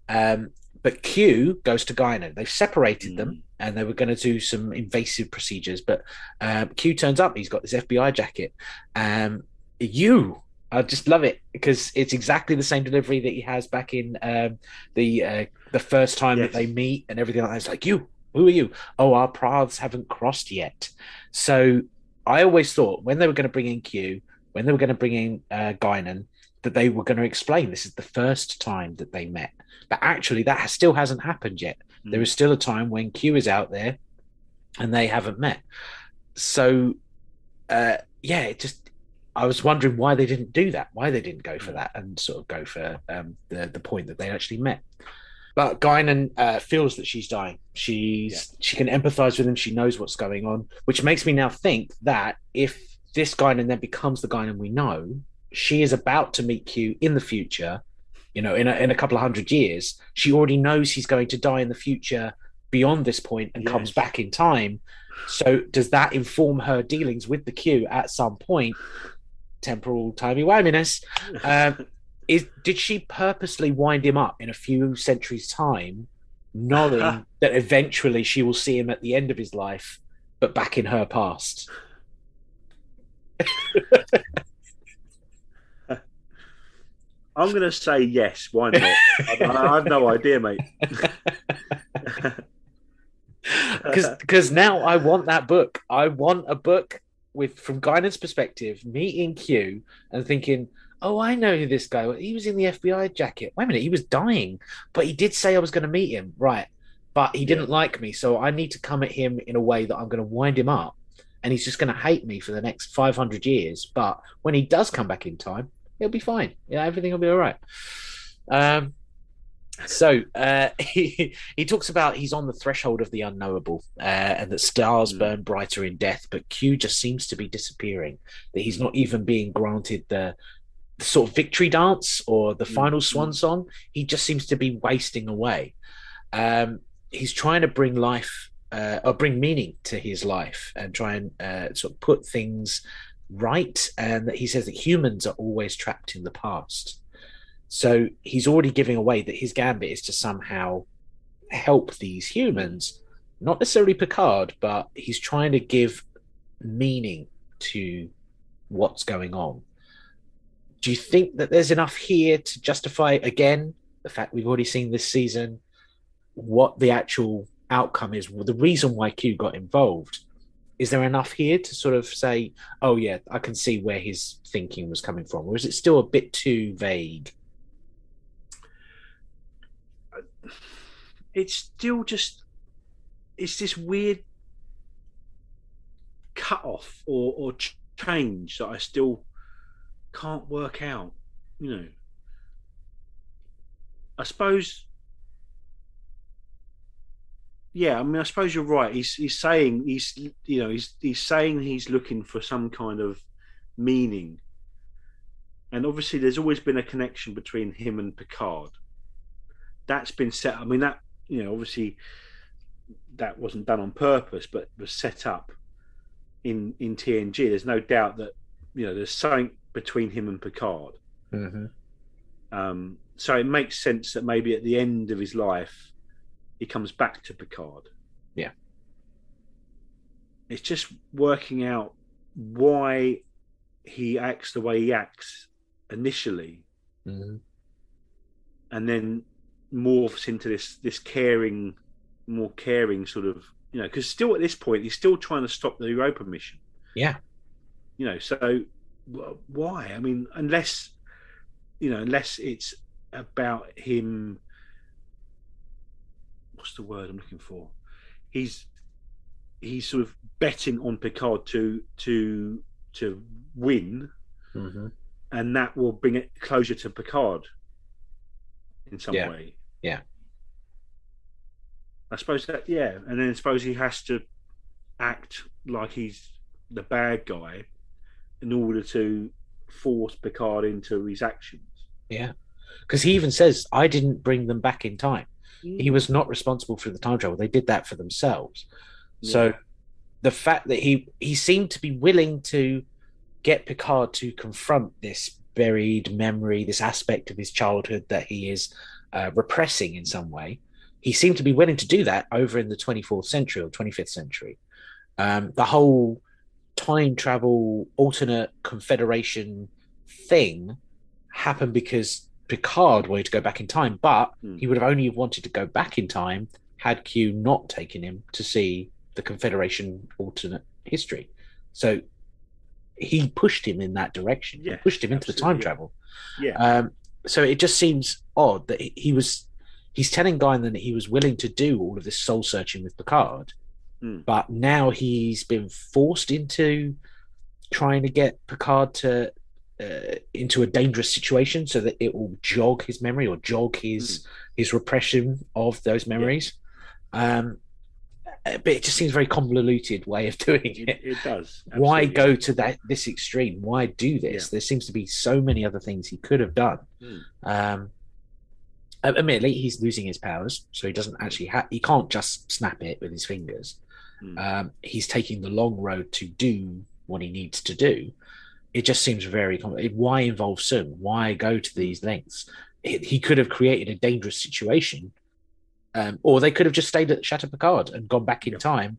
Um, but Q goes to Guinan. They've separated them, and they were going to do some invasive procedures. But um, Q turns up. He's got this FBI jacket. Um, you, I just love it because it's exactly the same delivery that he has back in um, the uh, the first time Yes. that they meet and everything like that. It's like you. Who are you? Oh, our paths haven't crossed yet. So I always thought when they were going to bring in Q, when they were going to bring in uh, Guinan, that they were going to explain this is the first time that they met. But actually, that still hasn't happened yet. There is still a time when Q is out there and they haven't met. So, uh, yeah, it just, I was wondering why they didn't do that, why they didn't go for that and sort of go for um, the, the point that they actually met. But Guinan uh, feels that she's dying. She's she can empathize with him. She knows what's going on, which makes me now think that if this Guinan then becomes the Guinan we know, she is about to meet Q in the future. You know, in a, in a couple of hundred years, she already knows he's going to die in the future beyond this point and comes back in time. So does that inform her dealings with the Q at some point? Temporal timey wiminess. Um, is did she purposely wind him up in a few centuries' time, knowing that eventually she will see him at the end of his life, but back in her past? I'm going to say yes. Why not? I, I have no idea, mate. Because now I want that book. I want a book with from Guinan's perspective, meeting Q and thinking, "Oh, I know who this guy was. He was in the FBI jacket. Wait a minute, he was dying, but he did say I was going to meet him, right? But he didn't like me, so I need to come at him in a way that I'm going to wind him up, and he's just going to hate me for the next 500 years. But when he does come back in time, he'll be fine. Yeah, everything will be all right." Um, so uh, he he talks about he's on the threshold of the unknowable, uh, and that stars Mm. burn brighter in death, but Q just seems to be disappearing. That he's not even being granted the, the sort of victory dance or the Mm, final swan mm. song. He just seems to be wasting away. Um, he's trying to bring life uh, or bring meaning to his life and try and uh, sort of put things right. And that he says that humans are always trapped in the past. So he's already giving away that his gambit is to somehow help these humans, not necessarily Picard, but he's trying to give meaning to what's going on. Do you think that there's enough here to justify again the fact we've already seen this season what the actual outcome is, the reason why Q got involved? Is there enough here to sort of say, oh yeah, I can see where his thinking was coming from, or is it still a bit too vague? Uh, it's still just it's this weird cut off or or change that I still can't work out. You know, I suppose. Yeah, I mean, I suppose you're right. He's he's saying he's you know he's he's saying he's looking for some kind of meaning, and obviously there's always been a connection between him and Picard. That's been set. I mean, that you know, obviously that wasn't done on purpose, but was set up in in TNG. There's no doubt that you know there's something between him and Picard. Mm-hmm. Um, so it makes sense that maybe at the end of his life, he comes back to Picard. Yeah. It's just working out why he acts the way he acts initially, Mm-hmm. and then morphs into this this caring, more caring sort of You know, because still at this point he's still trying to stop the Europa mission. Yeah. You know, so why? I mean, unless you know, unless it's about him. What's the word I'm looking for? He's he's sort of betting on Picard to to to win, Mhm. and that will bring it closer to Picard in some Yeah. way. Yeah. I suppose that yeah, and then I suppose he has to act like he's the bad guy in order to force Picard into his actions. Yeah. Because he even says, I didn't bring them back in time. He was not responsible for the time travel. They did that for themselves. So the fact that he he seemed to be willing to get Picard to confront this buried memory, this aspect of his childhood that he is uh, repressing in some way, he seemed to be willing to do that over in the 24th century or 25th century. Um, the whole time travel alternate confederation thing happened because Picard wanted to go back in time, but Hmm. he would have only wanted to go back in time had Q not taken him to see the Confederation alternate history. So he pushed him in that direction. Yeah, pushed him into the time yeah. travel. Yeah. Um, so it just seems odd that he- he was he's telling Guinan that he was willing to do all of this soul searching with Picard, Hmm. but now he's been forced into trying to get Picard to uh, into a dangerous situation so that it will jog his memory or jog his his repression of those memories. Um, uh, but it just seems a very convoluted way of doing it, it. it does. Why go to that this extreme? Why do this? Yeah. There seems to be so many other things he could have done. Hmm. Um, admittedly, he's losing his powers, so he doesn't actually have. He can't just snap it with his fingers. Hmm. Um, he's taking the long road to do what he needs to do. It just seems very complicated. Why involve Soong? Why go to these lengths? He, he could have created a dangerous situation, um, or they could have just stayed at Chateau Picard and gone back in time,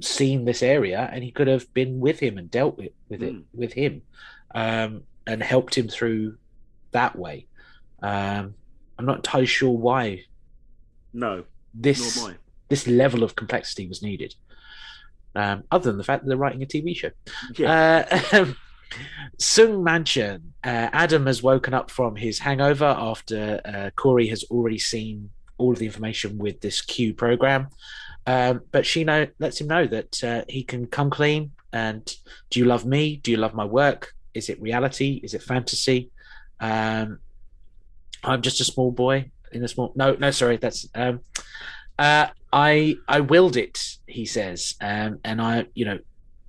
seen this area, and he could have been with him and dealt with, with it Mm. with him, um, and helped him through that way. Um, I'm not entirely sure why No, this nor am I. this level of complexity was needed. Um, other than the fact that they're writing a TV show. Yeah. Uh, Soong Mansion. Uh, Adam has woken up from his hangover after uh, Kore has already seen all of the information with this Q program. Um, but she know, lets him know that uh, he can come clean. And do you love me? Do you love my work? Is it reality? Is it fantasy? Um, I'm just a small boy in a small. No, no, sorry, that's. Um, uh, I I willed it, he says, um, and I, you know,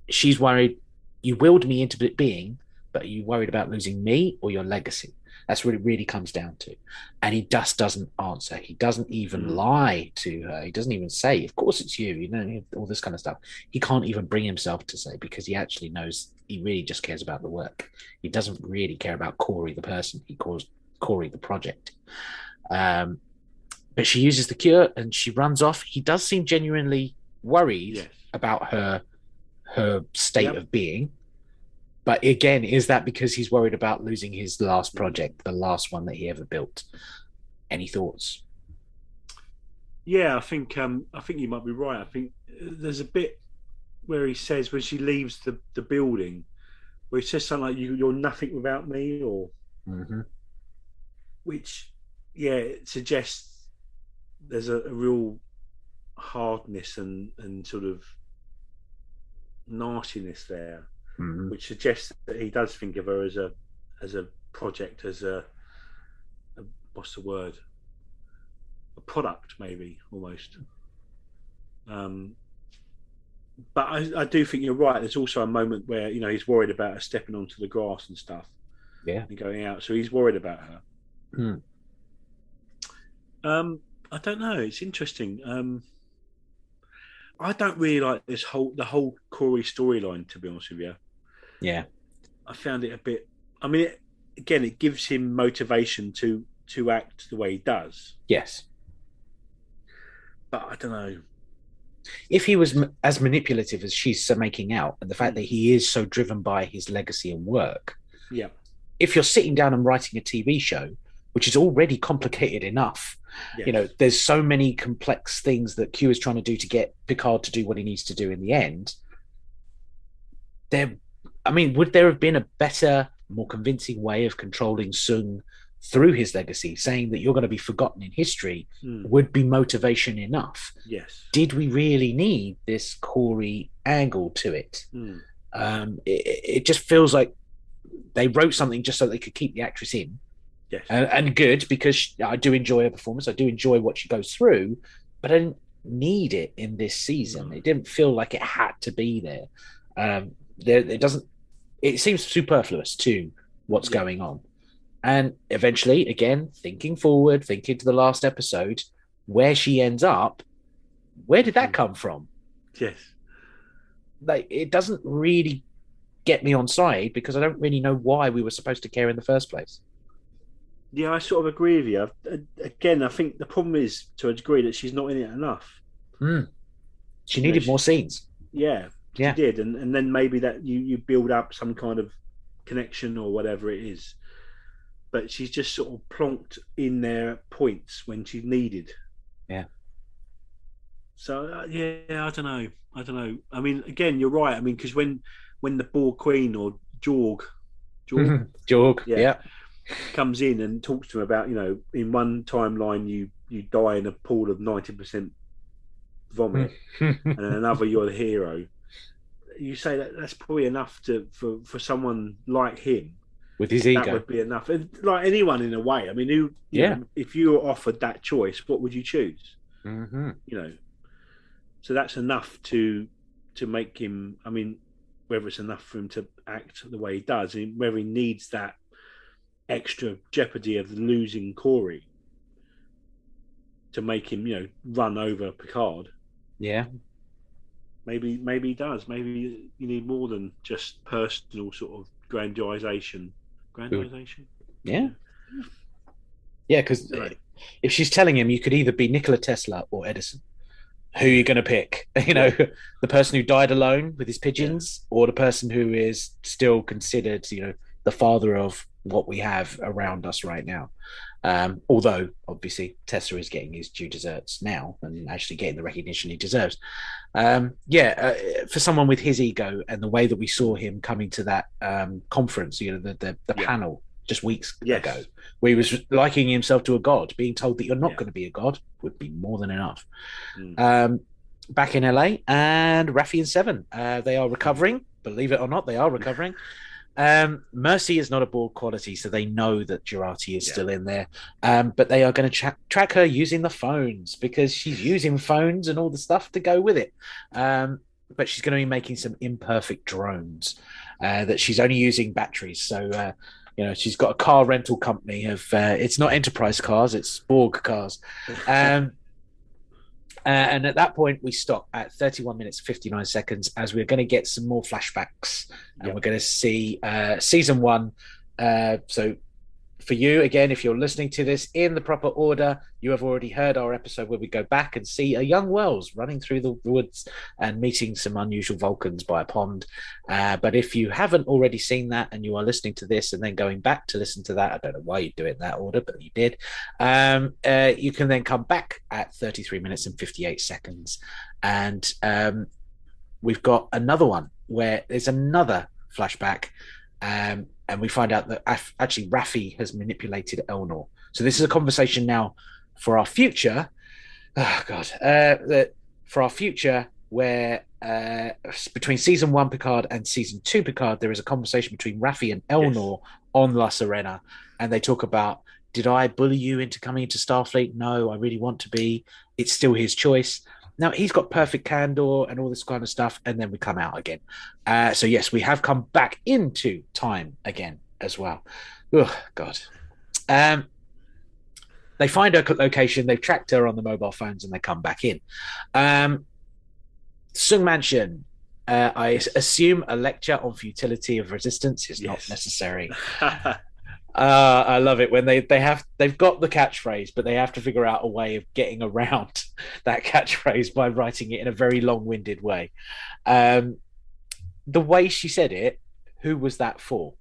she's worried. You willed me into being, but are you worried about losing me or your legacy? That's what it really comes down to. And he just doesn't answer. He doesn't even Mm. lie to her. He doesn't even say, "Of course it's you." You know, all this kind of stuff. He can't even bring himself to say because he actually knows he really just cares about the work. He doesn't really care about Kore the person. He calls Kore the project. Um, but she uses the cure and she runs off. He does seem genuinely worried Yes. about her her state Yep. of being. But again, is that because he's worried about losing his last project, the last one that he ever built? Any thoughts? Yeah, I think um, I think you might be right. I think there's a bit where he says when she leaves the, the building, where he says something like "You you're nothing without me," or Mm-hmm. which yeah, it suggests there's a, a real hardness and and sort of nastiness there, Mm-hmm. which suggests that he does think of her as a as a project, as a, a what's the word, a product maybe almost. Um, but I, I do think you're right. There's also a moment where you know he's worried about her stepping onto the grass and stuff. Yeah. and going out, so he's worried about her. Hmm. Um, I don't know. It's interesting. Um, I don't really like this whole the whole Kore storyline. To be honest with you, Yeah. I found it a bit. I mean, it, again, it gives him motivation to to act the way he does. Yes. But I don't know. If he was m- as manipulative as she's making out, and the fact that mm. he is so driven by his legacy and work, Yeah, if you're sitting down and writing a TV show which is already complicated enough. Yes. You know, there's so many complex things that Q is trying to do to get Picard to do what he needs to do in the end. There, I mean, would there have been a better, more convincing way of controlling Soong through his legacy, saying that you're going to be forgotten in history, Mm, would be motivation enough? yes. Did we really need this Kore angle to it? Mm, Um, it, it just feels like they wrote something just so they could keep the actress in, yes. and, and good because I do enjoy her performance. I do enjoy what she goes through, but I didn't need it in this season. No. It didn't feel like it had to be there. Um, there, it doesn't. It seems superfluous to what's Yeah. going on, and eventually, again, thinking forward, thinking to the last episode, where she ends up. Where did that Mm. come from? yes. like it doesn't really get me on side because I don't really know why we were supposed to care in the first place. Yeah, I sort of agree with you. I- Again, I think the problem is to a degree that she's not in it enough. She needed she- more scenes. Yeah, Yeah. she did, and and then maybe that you you build up some kind of connection or whatever it is. But she's just sort of plonked in there at points when she's needed. Yeah. So uh, yeah, I don't know. I don't know. I mean, again, you're right. I mean, because when when the Borg Queen or Jorg, Jorg Jorg, Yeah. yeah. comes in and talks to him about, you know, in one timeline you you die in a pool of ninety percent vomit, and another you're the hero. You say that that's probably enough to for for someone like him. With his ego. That would be enough. And like anyone in a way. I mean, who? Yeah. know, if you were offered that choice, what would you choose? hmm You know. So that's enough to to make him. I mean, whether it's enough for him to act the way he does, and whether he needs that extra jeopardy of losing Kore to make him, you know, run over Picard. Yeah. Maybe, maybe he does. Maybe you need more than just personal sort of grandization. Grandization. Yeah. Yeah, because uh, Right. if she's telling him you could either be Nikola Tesla or Edison, who are you going to pick? You know, the person who died alone with his pigeons, or the person who is still considered, you know, the father of what we have around us right now. Um, although obviously Tesla is getting his due desserts now and actually getting the recognition he deserves. Um, yeah, uh, for someone with his ego and the way that we saw him coming to that um, conference, you know, the the, the Yeah. panel just weeks Yes. ago, where he was likening himself to a god, being told that you're not Yeah. going to be a god would be more than enough. Mm. Um, back in LA, and Raffi and Seven, uh, they are recovering. Believe it or not, they are recovering. Um, Mercy is not a Borg quality, so they know that Jurati is Yeah. still in there. Um, but they are going to tra- track her using the phones because she's using phones and all the stuff to go with it. Um, but she's going to be making some imperfect drones uh, that she's only using batteries. So, uh, you know, she's got a car rental company of uh, it's not Enterprise cars, it's Borg cars. Um, uh, and at that point, we stop at 31 minutes 59 seconds as we're going to get some more flashbacks and Yep. we're going to see uh, season one. Uh, so, for you, again, if you're listening to this in the proper order, you have already heard our episode where we go back and see a young Wells running through the woods and meeting some unusual Vulcans by a pond. Uh, but if you haven't already seen that and you are listening to this and then going back to listen to that, I don't know why you do it in that order, but you did. Um, uh, you can then come back at 33 minutes and 58 seconds. And um, we've got another one where there's another flashback. Um, and we find out that af- actually Raffi has manipulated Elnor. So this is a conversation now for our future. Oh, God. Uh, that for our future, where uh, between season one Picard and season two Picard, there is a conversation between Raffi and Elnor on La Sirena, and they talk about, did I bully you into coming into Starfleet? No, I really want to be. It's still his choice. Now he's got perfect candor and all this kind of stuff, and then we come out again. Uh, so yes, we have come back into time again as well. Oh God. Um, they find her location. They've tracked her on the mobile phones, and they come back in. Um, Soong Mansion. Uh, I assume a lecture on futility of resistance is not necessary. Uh, I love it when they they have they've got the catchphrase, but they have to figure out a way of getting around that catchphrase by writing it in a very long-winded way. Um, the way she said it, who was that for?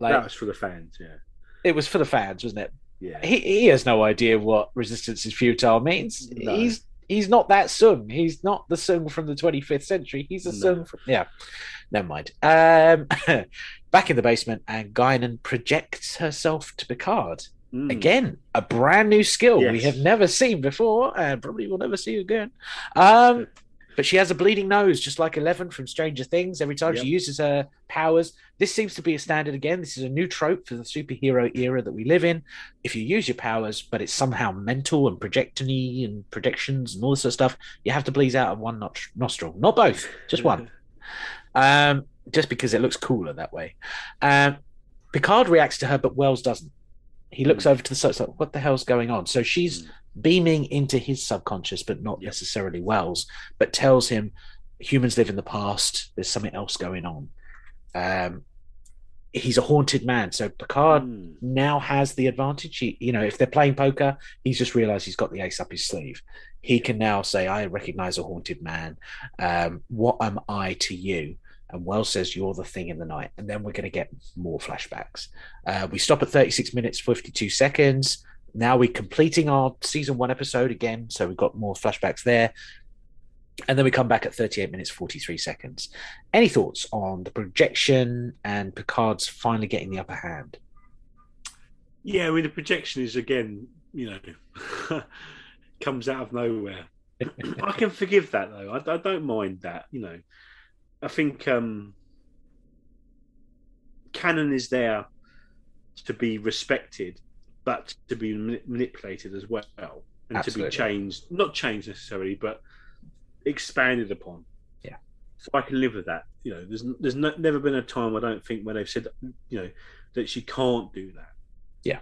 Like, that was for the fans, yeah. it was for the fans, wasn't it? Yeah. He he has no idea what resistance is futile means. No. He's he's not that Soong. He's not the Soong from the 25th century. He's a No. Soong from yeah. Never mind. Um, back in the basement, and Guinan projects herself to Picard. Mm. Again, a brand new skill we have never seen before, and probably will never see again. Um, but she has a bleeding nose, just like Eleven from Stranger Things. Every time she uses her powers, this seems to be a standard again. This is a new trope for the superhero era that we live in. If you use your powers, but it's somehow mental and projectony and projections and all this sort of stuff, you have to bleed out of one not- nostril, not both, just one. Um, just because it looks cooler that way. Um, Picard reacts to her, but Wells doesn't. He looks Hmm. over to the side, like, what the hell's going on? So she's Mm. beaming into his subconscious, but not Yep. necessarily Wells, but tells him humans live in the past. There's something else going on. Um, he's a haunted man. So Picard Mm. now has the advantage. He, you know, if they're playing poker, he's just realized he's got the ace up his sleeve. He can now say, I recognize a haunted man. Um, what am I to you? And Wells says, You're the thing in the night. And then we're going to get more flashbacks. Uh, we stop at 36 minutes, 52 seconds. Now we're completing our season one episode again. So we've got more flashbacks there. And then we come back at 38 minutes, 43 seconds. Any thoughts on the projection and Picard's finally getting the upper hand? Yeah, I mean the projection is again, you know, comes out of nowhere. I can forgive that though. I, I don't mind that. You know, I think um, canon is there to be respected, but to be manipulated as well, and Absolutely. to be changed. Not changed necessarily, but expanded upon. Yeah. So I can live with that. You know, there's there's no, never been a time I don't think where they've said, you know, that she can't do that. Yeah.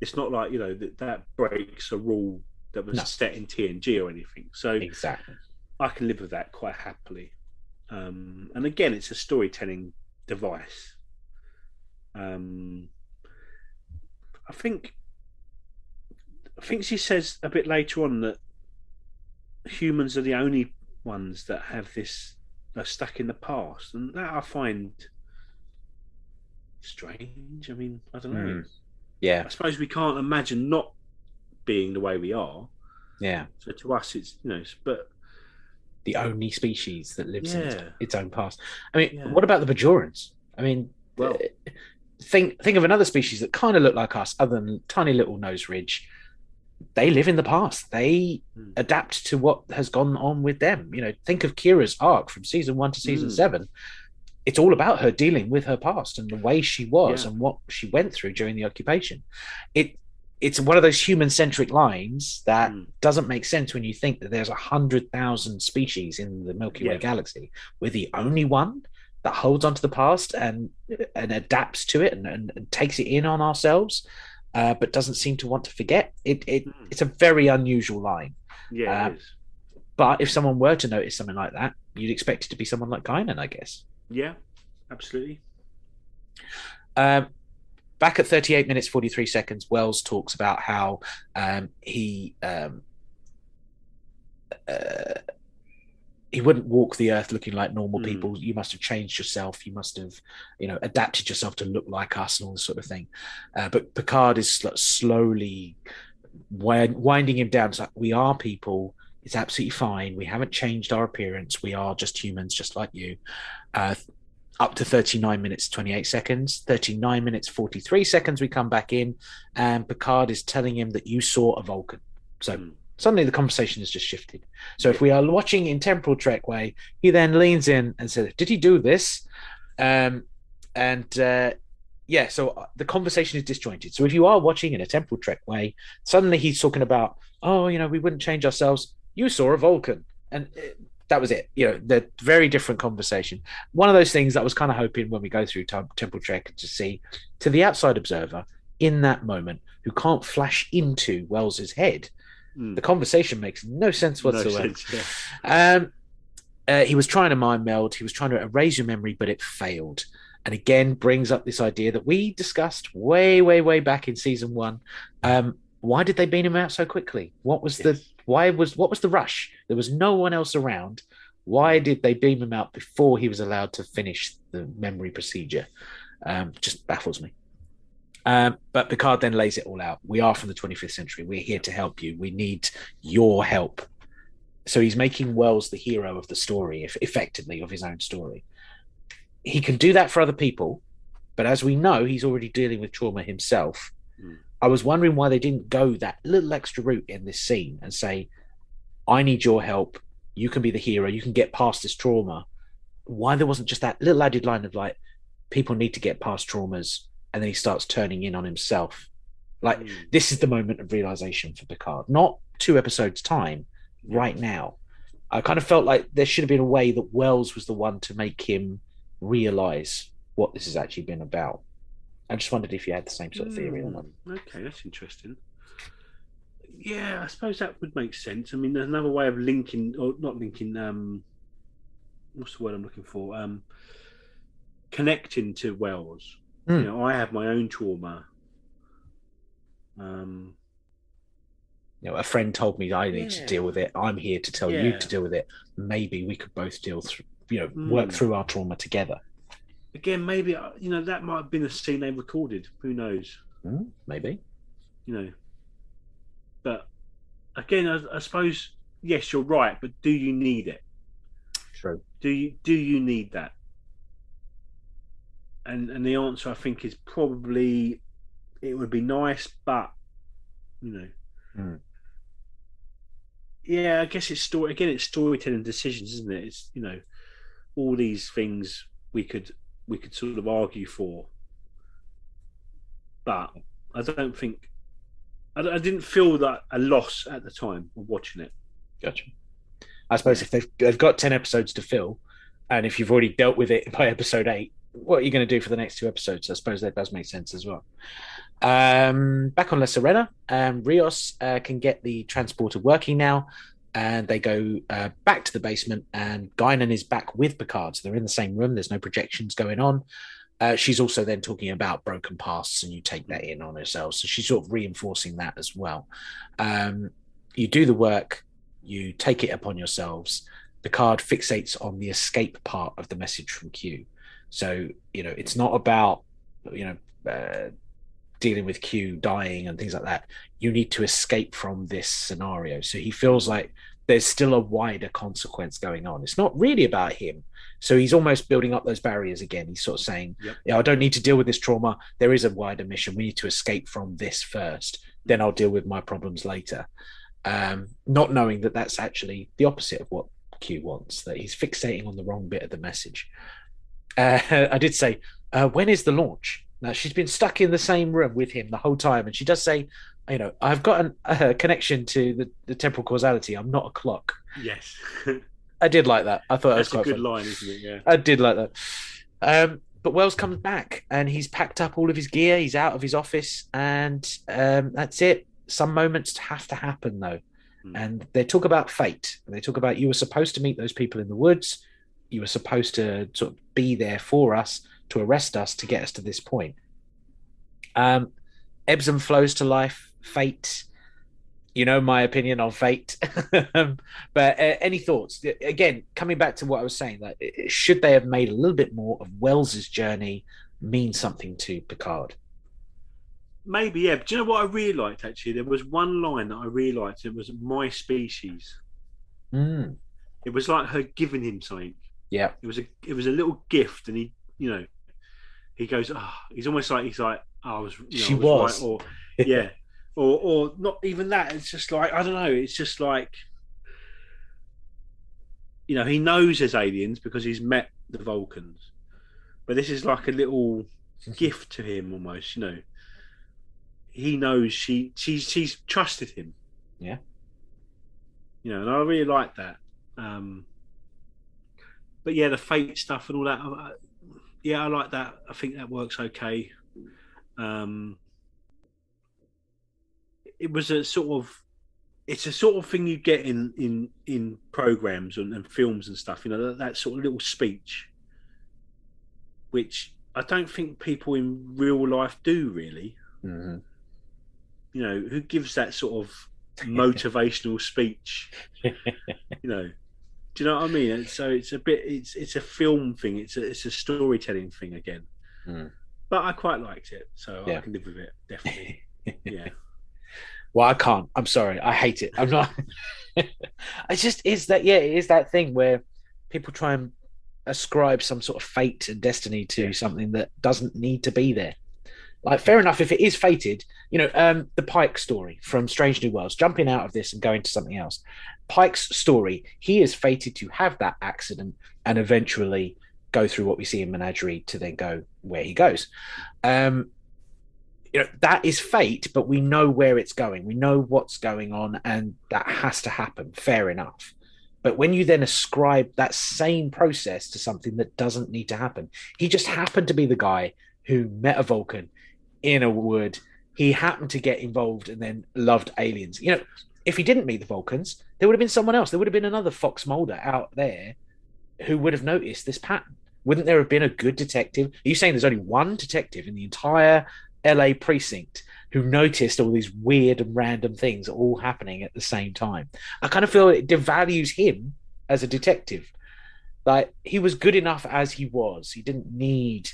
It's not like you know that that breaks a rule that was No. set in TNG or anything. So Exactly. I can live with that quite happily. Um, and again, it's a storytelling device. Um, I think, I think she says a bit later on that humans are the only ones that have this are stuck in the past, and that I find strange. I mean, I don't know. Mm. Yeah. I suppose we can't imagine not being the way we are. Yeah. So to us, it's you know, but The only species that lives in its, its own past. I mean, Yeah. what about the Bajorans? I mean, Well- uh, think think of another species that kind of look like us, other than tiny little nose ridge. They live in the past. They Hmm. adapt to what has gone on with them. You know, think of Kira's arc from season one to season Mm. seven. It's all about her dealing with her past and the way she was Yeah. and what she went through during the occupation. It it's one of those human centric lines that Mm. doesn't make sense when you think that there's a hundred thousand species in the Milky Way Yeah. galaxy. We're the only one that holds onto the past and and adapts to it and, and, and takes it in on ourselves, uh, but doesn't seem to want to forget. It, it Mm. it's a very unusual line. yeah, Uh. But if someone were to notice something like that, you'd expect it to be someone like Guinan, I guess. yeah, absolutely. Um, back at 38 minutes 43 seconds, Wells talks about how um, he um, uh, he wouldn't walk the earth looking like normal Mm. people. You must have changed yourself. You must have, you know, adapted yourself to look like us and all this sort of thing. Uh, but Picard is sl- slowly wind- winding him down. It's like we are people. It's absolutely fine. We haven't changed our appearance. We are just humans, just like you. Uh, up to 39 minutes 28 seconds. 39 minutes 43 seconds we come back in and picard is telling him that you saw a vulcan. So Mm. suddenly the conversation has just shifted. So if we are watching in temporal trek way he then leans in and says did he do this? Um and uh yeah so uh, the conversation is disjointed. So if you are watching in a temporal trek way suddenly he's talking about oh you know we wouldn't change ourselves. You saw a vulcan. And uh, that was it you know the very different conversation one of those things that I was kind of hoping when we go through Tem- Temporal Trek to see to the outside observer in that moment who can't flash into Wells's head. Mm. The conversation makes no sense No whatsoever. sense, yeah. Um, uh, he was trying to mind meld. He was trying to erase your memory, but it failed. And again, brings up this idea that we discussed way, way, way back in season one. Um, why did they beam him out so quickly? What was the Yes. Why was what was the rush? There was no one else around. Why did they beam him out before he was allowed to finish the memory procedure? Um, just baffles me. Um, but Picard then lays it all out. We are from the 25th century. We're here to help you. We need your help. So he's making Wells the hero of the story, if effectively of his own story. He can do that for other people, but as we know, he's already dealing with trauma himself. Mm. I was wondering why they didn't go that little extra route in this scene and say, I need your help. You can be the hero. You can get past this trauma. Why there wasn't just that little added line of like, people need to get past traumas. And then he starts turning in on himself. Like, Mm. this is the moment of realization for Picard, not two episodes' time, right now. I kind of felt like there should have been a way that Wells was the one to make him realize what this has actually been about. I just wondered if you had the same sort of theory on that. Mm, Okay, that's interesting. Yeah, I suppose that would make sense. I mean, there's another way of linking, or not linking. Um, what's the word I'm looking for? Um, connecting to Wells. Hmm. You know, I have my own trauma. Um, You know, a friend told me I need to deal with it. I'm here to tell you to deal with it. Maybe we could both deal through, you know, Mm. work through our trauma together. Again, maybe uh, you know that might have been a scene they recorded. Who knows? Hmm, maybe. You know, but again, I, I suppose yes, you're right. But do you need it? True. Do you do you need that? And and the answer I think is probably it would be nice, but you know. Mm. Yeah, I guess it's story again. It's storytelling decisions, isn't it? It's you know, all these things we could we could sort of argue for, but I don't think I, I didn't feel that a loss at the time of watching it. Gotcha. I suppose if they've, they've got 10 episodes to fill, and if you've already dealt with it by episode eight, what are you going to do for the next two episodes? I suppose that does make sense as well. Um, back on La Sirena, um, Rios uh, can get the transporter working now, and they go uh, back to the basement, and Guinan is back with Picard. So they're in the same room. There's no projections going on. Uh, she's also then talking about broken pasts, and you take that in on herself. So she's sort of reinforcing that as well. Um, you do the work, you take it upon yourselves. Picard fixates on the escape part of the message from Q. So you know, it's not about you know uh, dealing with Q dying and things like that. You need to escape from this scenario. So he feels like there's still a wider consequence going on. It's not really about him. So he's almost building up those barriers again. He's sort of saying, Yep. "Yeah, I don't need to deal with this trauma. There is a wider mission. We need to escape from this first. Then I'll deal with my problems later." Um, not knowing that that's actually the opposite of what Q wants. That he's fixating on the wrong bit of the message. Uh, I did say, uh, "When is the launch?" Now she's been stuck in the same room with him the whole time, and she does say, "You know, I've got an, a connection to the, the temporal causality. I'm not a clock." Yes, I did like that. I thought that was that's a good funny. line, isn't it? Yeah. I did like that. Um, but Wells comes back and he's packed up all of his gear. He's out of his office, and um, that's it. Some moments have to happen though, Hmm. and they talk about fate. They talk about you were supposed to meet those people in the woods. You were supposed to sort of be there for us to arrest us to get us to this point. Um, ebbs and flows to life, fate. You know my opinion on fate, Um, but uh, any thoughts? Again, coming back to what I was saying, that uh, should they have made a little bit more of Wells's journey mean something to Picard? Maybe, yeah. But do you know what I really liked actually? There was one line that I really liked. It was my species. Mm, It was like her giving him something. yeah, It was a it was a little gift, and he, you know, he goes, oh, he's almost like he's like, oh, I was, you know, She I was. right," or yeah, or or not even that. It's just like I don't know. It's just like, you know, he knows there's aliens because he's met the Vulcans, but this is like a little gift to him almost. You know, he knows she she's she's trusted him. Yeah. You know, and I really like that. Um, but yeah, the fate stuff and all that. Yeah, I like that. I think that works okay. Um, it was a sort of, it's a sort of thing you get in in in programs and, and films and stuff. You know, that, that sort of little speech, which I don't think people in real life do really. Mhm. You know, who gives that sort of motivational speech? You know, do you know what I mean? And so it's a bit, it's it's a film thing. It's a it's a storytelling thing again. Mm. but I quite liked it, so I can live with it. Definitely. Yeah. Well, I can't. I'm sorry. I hate it. I'm not. it's just is that yeah, it is that thing where people try and ascribe some sort of fate and destiny to something that doesn't need to be there. Like, fair enough, if it is fated, you know, um, the Pike story from Strange New Worlds, jumping out of this and going to something else. Pike's story, he is fated to have that accident and eventually go through what we see in Menagerie to then go where he goes. Um, you know that is fate but we know where it's going we know what's going on and that has to happen fair enough but when you then ascribe that same process to something that doesn't need to happen he just happened to be the guy who met a vulcan in a wood he happened to get involved and then loved aliens you know if he didn't meet the vulcans there would have been someone else there would have been another fox mulder out there who would have noticed this pattern wouldn't there have been a good detective are you saying there's only one detective in the entire LA precinct who noticed all these weird and random things all happening at the same time. I kind of feel it devalues him as a detective. Like he was good enough as he was. He didn't need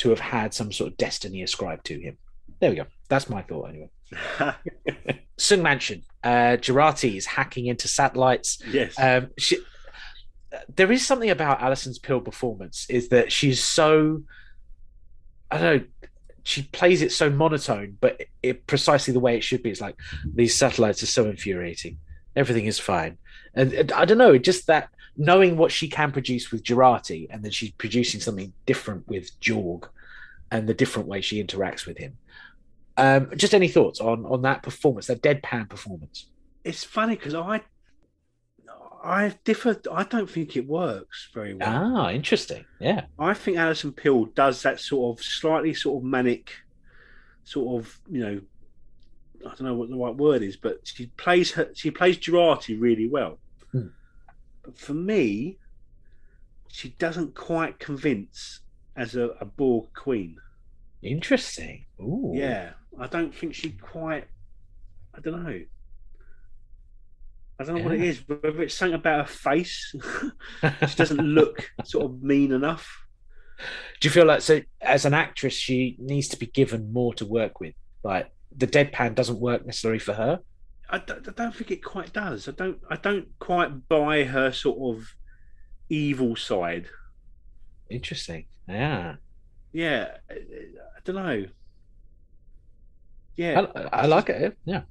to have had some sort of destiny ascribed to him. There we go. That's my thought anyway. Soong Mansion. Uh Jurati is hacking into satellites. yes. Um, she, there is something about Alison's Pill performance is that she's so, I don't know, she plays it so monotone, but it, precisely the way it should be. It's like these satellites are so infuriating. Everything is fine, and, and I don't know, just that knowing what she can produce with Jurati, and then she's producing something different with Jorg, and the different way she interacts with him. Um, just any thoughts on on that performance, that deadpan performance? it's funny because I, I differ. I don't think it works very well. Ah, interesting. Yeah. I think Alison Pill does that sort of slightly sort of manic, sort of you know, I don't know what the right word is, but she plays her she plays Jurati really well. Hmm. But for me, she doesn't quite convince as a, a Borg queen. Interesting. Ooh. Yeah, I don't think she quite. I don't know. I don't know what it is. Yeah. Whether it's something about her face, she doesn't look sort of mean enough. Do you feel like so as an actress she needs to be given more to work with? Like the deadpan doesn't work necessarily for her. I don't, I don't think it quite does. I don't. I don't quite buy her sort of evil side. Interesting. Yeah. Yeah, I, I don't know. Yeah, I, I like it. Yeah.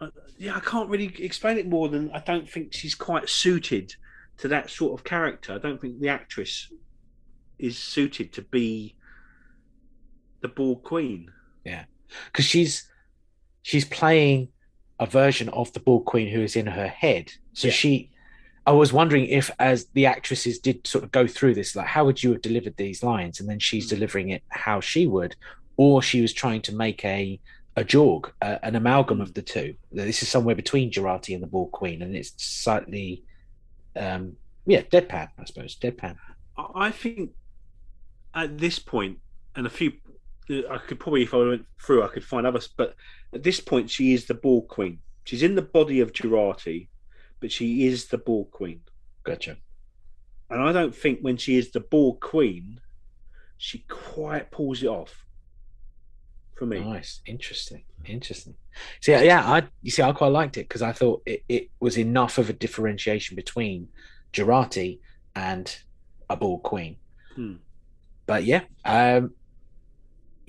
I- yeah. I can't really explain it more than I don't think she's quite suited to that sort of character. I don't think the actress is suited to be the Borg Queen. Yeah, because she's she's playing a version of the Borg Queen who is in her head. So Yeah. she I was wondering if as the actresses did sort of go through this, like how would you have delivered these lines? And then she's Hmm. delivering it how she would, or she was trying to make a a Jorg, uh, an amalgam Hmm. of the two. This is somewhere between Jurati and the Borg Queen, and it's slightly, um, yeah, deadpan, I suppose, deadpan. I think at this point, and a few, I could probably, if I went through, I could find others. But at this point, she is the Borg Queen. She's in the body of Jurati, but she is the Borg Queen. Gotcha. And I don't think when she is the Borg Queen, she quite pulls it off. For me, Nice, interesting, interesting. See, yeah, I you see, I quite liked it because I thought it, it was enough of a differentiation between Jurati and a Borg Queen. Hmm. But yeah, um,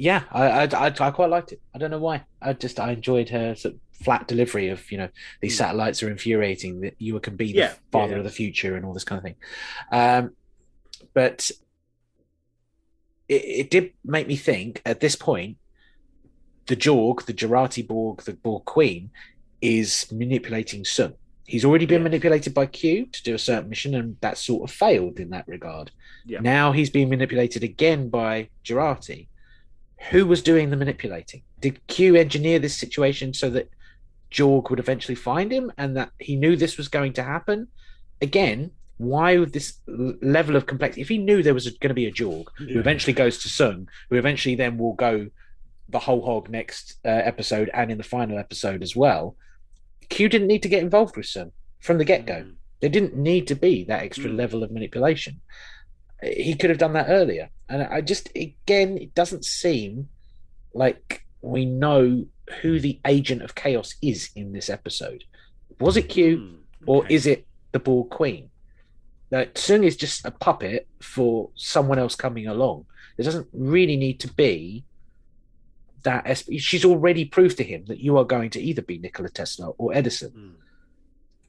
yeah, I, I I I quite liked it. I don't know why. I just I enjoyed her sort of flat delivery of you know these Hmm. satellites are infuriating that you can be the Yeah, father yeah. of the future and all this kind of thing. Um, but it, it did make me think at this point the Jorg, the Jurati Borg, the Borg Queen, is manipulating Soong. He's already been manipulated by Q to do a certain mission, and that sort of failed in that regard. Yeah. Now he's being manipulated again by Jurati. Who was doing the manipulating? Did Q engineer this situation so that Jorg would eventually find him and that he knew this was going to happen? Again, why with this level of complexity? If he knew there was going to be a Jorg who eventually goes to Soong, who eventually then will go the whole hog next uh, episode and in the final episode as well. Q didn't need to get involved with Soong from the get go. Mm. There didn't need to be that extra Mm. level of manipulation. He could have done that earlier. And I just, again, it doesn't seem like we know who the agent of chaos is in this episode. Was it Q Hmm, or is it the Borg Queen? That Soong is just a puppet for someone else coming along. There doesn't really need to be that. esp- She's already proved to him that you are going to either be Nikola Tesla or Edison. Hmm.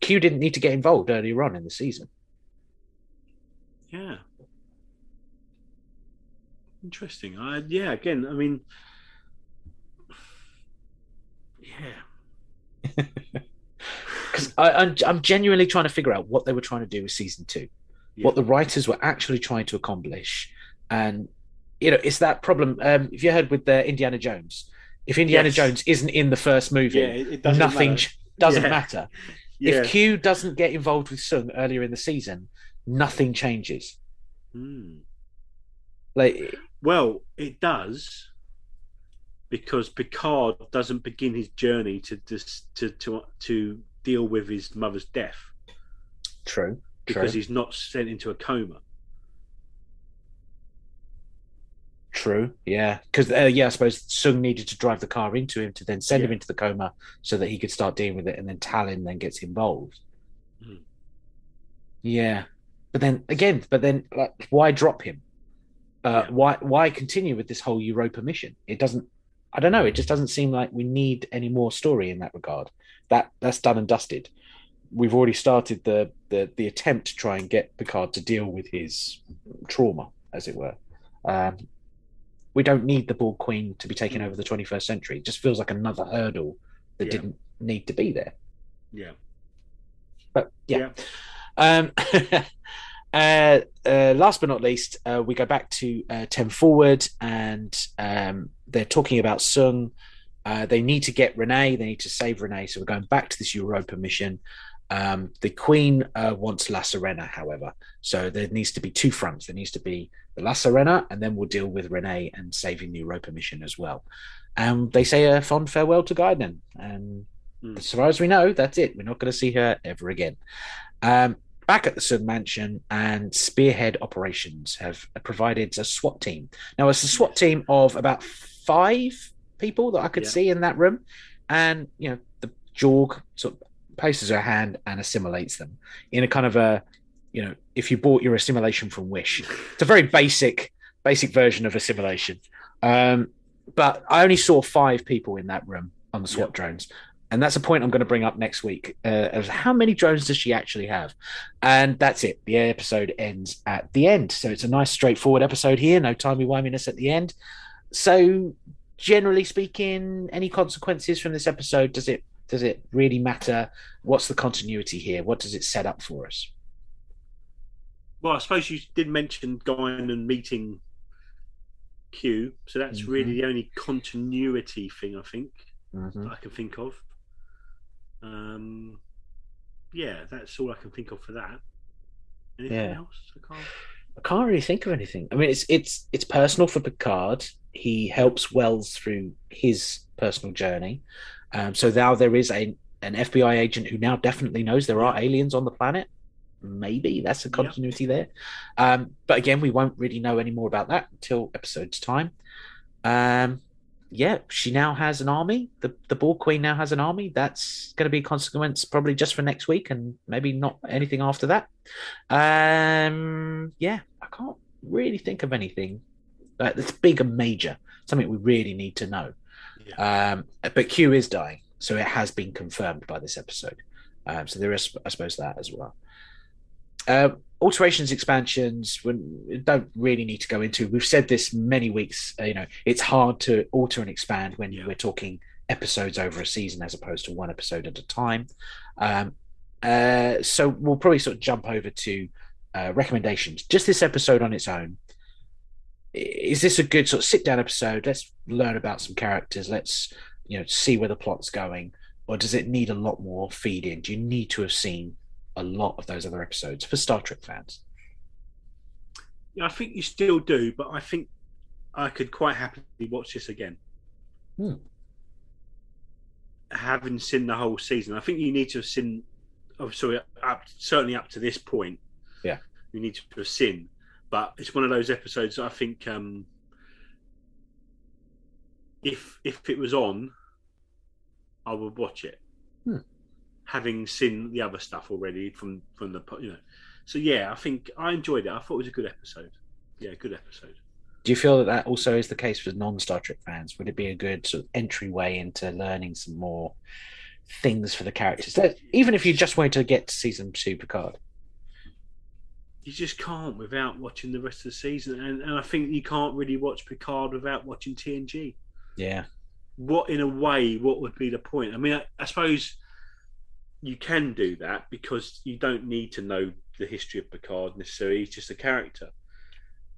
Q didn't need to get involved earlier on in the season. Yeah. Interesting. I yeah. Again, I mean, yeah. Because I'm, I'm genuinely trying to figure out what they were trying to do with season two. Yeah. what the writers were actually trying to accomplish. And you know, it's that problem. Um, if you heard with the Indiana Jones, if Indiana Yes. Jones isn't in the first movie, Yeah, it, it doesn't nothing matter. doesn't Yeah. matter. Yeah. If Q doesn't get involved with Soong earlier in the season, nothing changes. Hmm. Like, Well, it does because Picard doesn't begin his journey to dis, to to to deal with his mother's death true, because true, he's not sent into a coma. true. Yeah, because uh, yeah, I suppose Soong needed to drive the car into him to then send him into the coma so that he could start dealing with it, and then Tallinn then gets involved. Hmm. Yeah, but then again, but then like, why drop him? Uh, Yeah. Why why continue with this whole Europa mission? It doesn't. I don't know. It just doesn't seem like we need any more story in that regard. That that's done and dusted. We've already started the the the attempt to try and get Picard to deal with his trauma, as it were. Um, we don't need the Borg Queen to be taking over the 21st century. It just feels like another hurdle that Yeah. didn't need to be there. Yeah. But yeah. Um, uh, uh, last but not least, uh, we go back to uh, Ten Forward, and um, they're talking about Soong. Uh, they need to get Renee. They need to save Renee. So we're going back to this Europa mission. Um, the Queen uh, wants La Sirena, however. So there needs to be two fronts. There needs to be the La Sirena, and then we'll deal with Renee and saving the Europa mission as well. And they say a fond farewell to Guinan. And Mm. as far as we know, that's it. We're not going to see her ever again. Um, back at the Soong Mansion, and Spearhead Operations have provided a SWAT team. Now, it's a SWAT team of about five people that I could Yeah. see in that room, and you know, the Jorg sort of places her hand and assimilates them in a kind of a, you know, if you bought your assimilation from Wish, it's a very basic, basic version of assimilation. Um, but I only saw five people in that room on the SWAT Yeah. drones. And that's a point I'm going to bring up next week. Uh, of how many drones does she actually have? And that's it. The episode ends at the end. So it's a nice, straightforward episode here. No timey wiminess at the end. So, generally speaking, any consequences from this episode? Does it does it really matter? What's the continuity here? What does it set up for us? Well, I suppose you did mention going and meeting Q, so that's Mhm. really the only continuity thing I think Mhm. that I can think of. Um, yeah, that's all I can think of for that. Anything Yeah. else? I can't. I can't really think of anything. I mean, it's it's it's personal for Picard. He helps Wells through his personal journey. Um, so now there is a an FBI agent who now definitely knows there are aliens on the planet. Maybe that's a continuity there. Um, but again, we won't really know any more about that until episode's time. Um, yeah, she now has an army. The the Borg Queen now has an army. That's going to be a consequence probably just for next week, and maybe not anything after that. Um, yeah, I can't really think of anything uh, that's big and major. Something we really need to know. Um, but Q is dying, so it has been confirmed by this episode. Um, so there is, I suppose, that as well. Uh, alterations, expansions, we don't really need to go into. We've said this many weeks. Uh, you know, it's hard to alter and expand when Yeah. we're talking episodes over a season as opposed to one episode at a time. Um, uh, so we'll probably sort of jump over to uh, recommendations. Just this episode on its own. Is this a good sort of sit down episode? Let's learn about some characters. Let's you know see where the plot's going, or does it need a lot more feed in? Do you need to have seen a lot of those other episodes for Star Trek fans? Yeah, I think you still do, but I think I could quite happily watch this again. Hmm. Having seen the whole season, I think you need to have seen. Oh, sorry, up certainly up to this point. Yeah. you need to have seen, but it's one of those episodes I think um, if if it was on, I would watch it. Having seen the other stuff already from from the you know, so yeah, I think I enjoyed it. I thought it was a good episode. Yeah, good episode. Do you feel that that also is the case for non Star Trek fans? Would it be a good sort of entryway into learning some more things for the characters? That, even if you just wanted to get to season two Picard. You just can't without watching the rest of the season, and, and I think you can't really watch Picard without watching TNG. Yeah. What, in a way, what would be the point? I mean, I, I suppose you can do that because you don't need to know the history of Picard necessarily. He's just a character,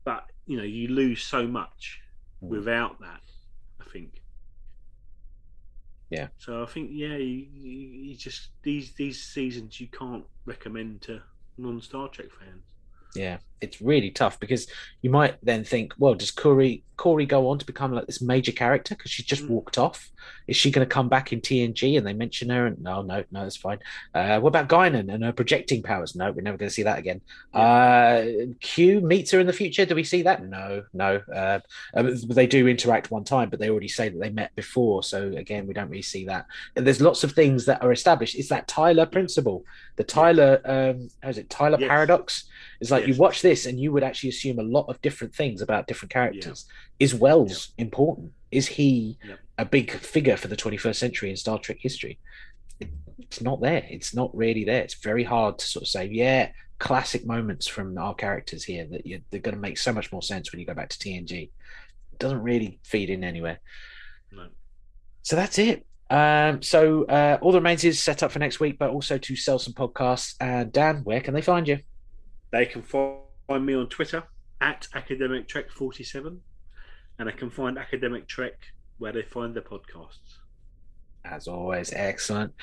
but you know, you lose so much Mm. without that. I think. Yeah. So I think yeah, you, you, you just these these seasons you can't recommend to non Star Trek fans. Yeah, it's really tough because you might then think, well, does Kore Kore go on to become like this major character because she's just Mm. walked off? Is she going to come back in TNG and they mention her? And no, no, no, that's fine. Uh, what about Guinan and her projecting powers? No, we're never going to see that again. Uh, Q meets her in the future. Do we see that? No, no. Uh, uh, they do interact one time, but they already say that they met before. So again, we don't really see that. And there's lots of things that are established. It's that Tyler principle, the Tyler, um, how is it Tyler Yes. paradox? It's like Yes. you watch this and you would actually assume a lot of different things about different characters. Is Wells important? Is he Yep. a big figure for the 21st century in Star Trek history? It's not there. It's not really there. It's very hard to sort of say, yeah, classic moments from our characters here that you, they're going to make so much more sense when you go back to TNG. It doesn't really feed in anywhere. No. So that's it. Um, so uh, all the remains is set up for next week, but also to sell some podcasts. And Dan, where can they find you? They can find me on Twitter at Academic Trek forty seven, and I can find Academic Trek where they find their podcasts. As always, excellent.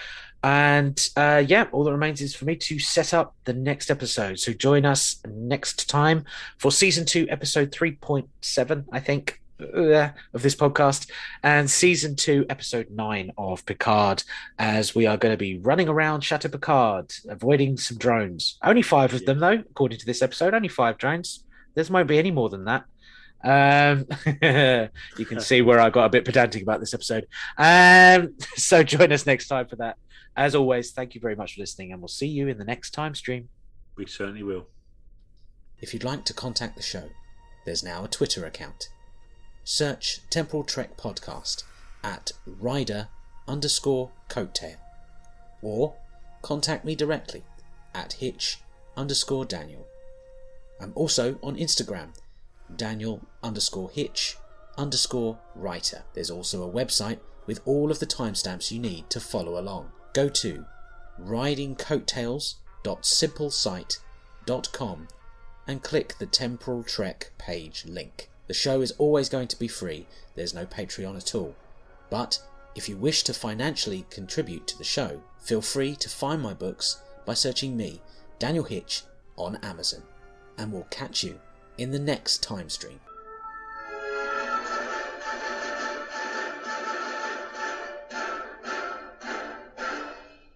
And uh, yeah, all that remains is for me to set up the next episode. So join us next time for season two, episode 3.7, I think, uh, of this podcast, and season two, episode nine of Picard, as we are going to be running around Chateau Picard, avoiding some drones. Only five of Yeah. them, though, according to this episode, only five drones. There won't be any more than that. Um, you can see where I got a bit pedantic about this episode. Um, so join us next time for that. As always, thank you very much for listening, and we'll see you in the next time stream. We certainly will. If you'd like to contact the show, there's now a Twitter account. Search Temporal Trek Podcast at rider underscore coattail. Or contact me directly at hitch underscore Daniel. I'm also on Instagram, Daniel underscore hitch underscore writer. There's also a website with all of the timestamps you need to follow along. Go to ridingcoattails.simplesite.com and click the Temporal Trek page link. The show is always going to be free, there's no Patreon at all. But if you wish to financially contribute to the show, feel free to find my books by searching me, Daniel Hitch, on Amazon. And we'll catch you in the next time stream.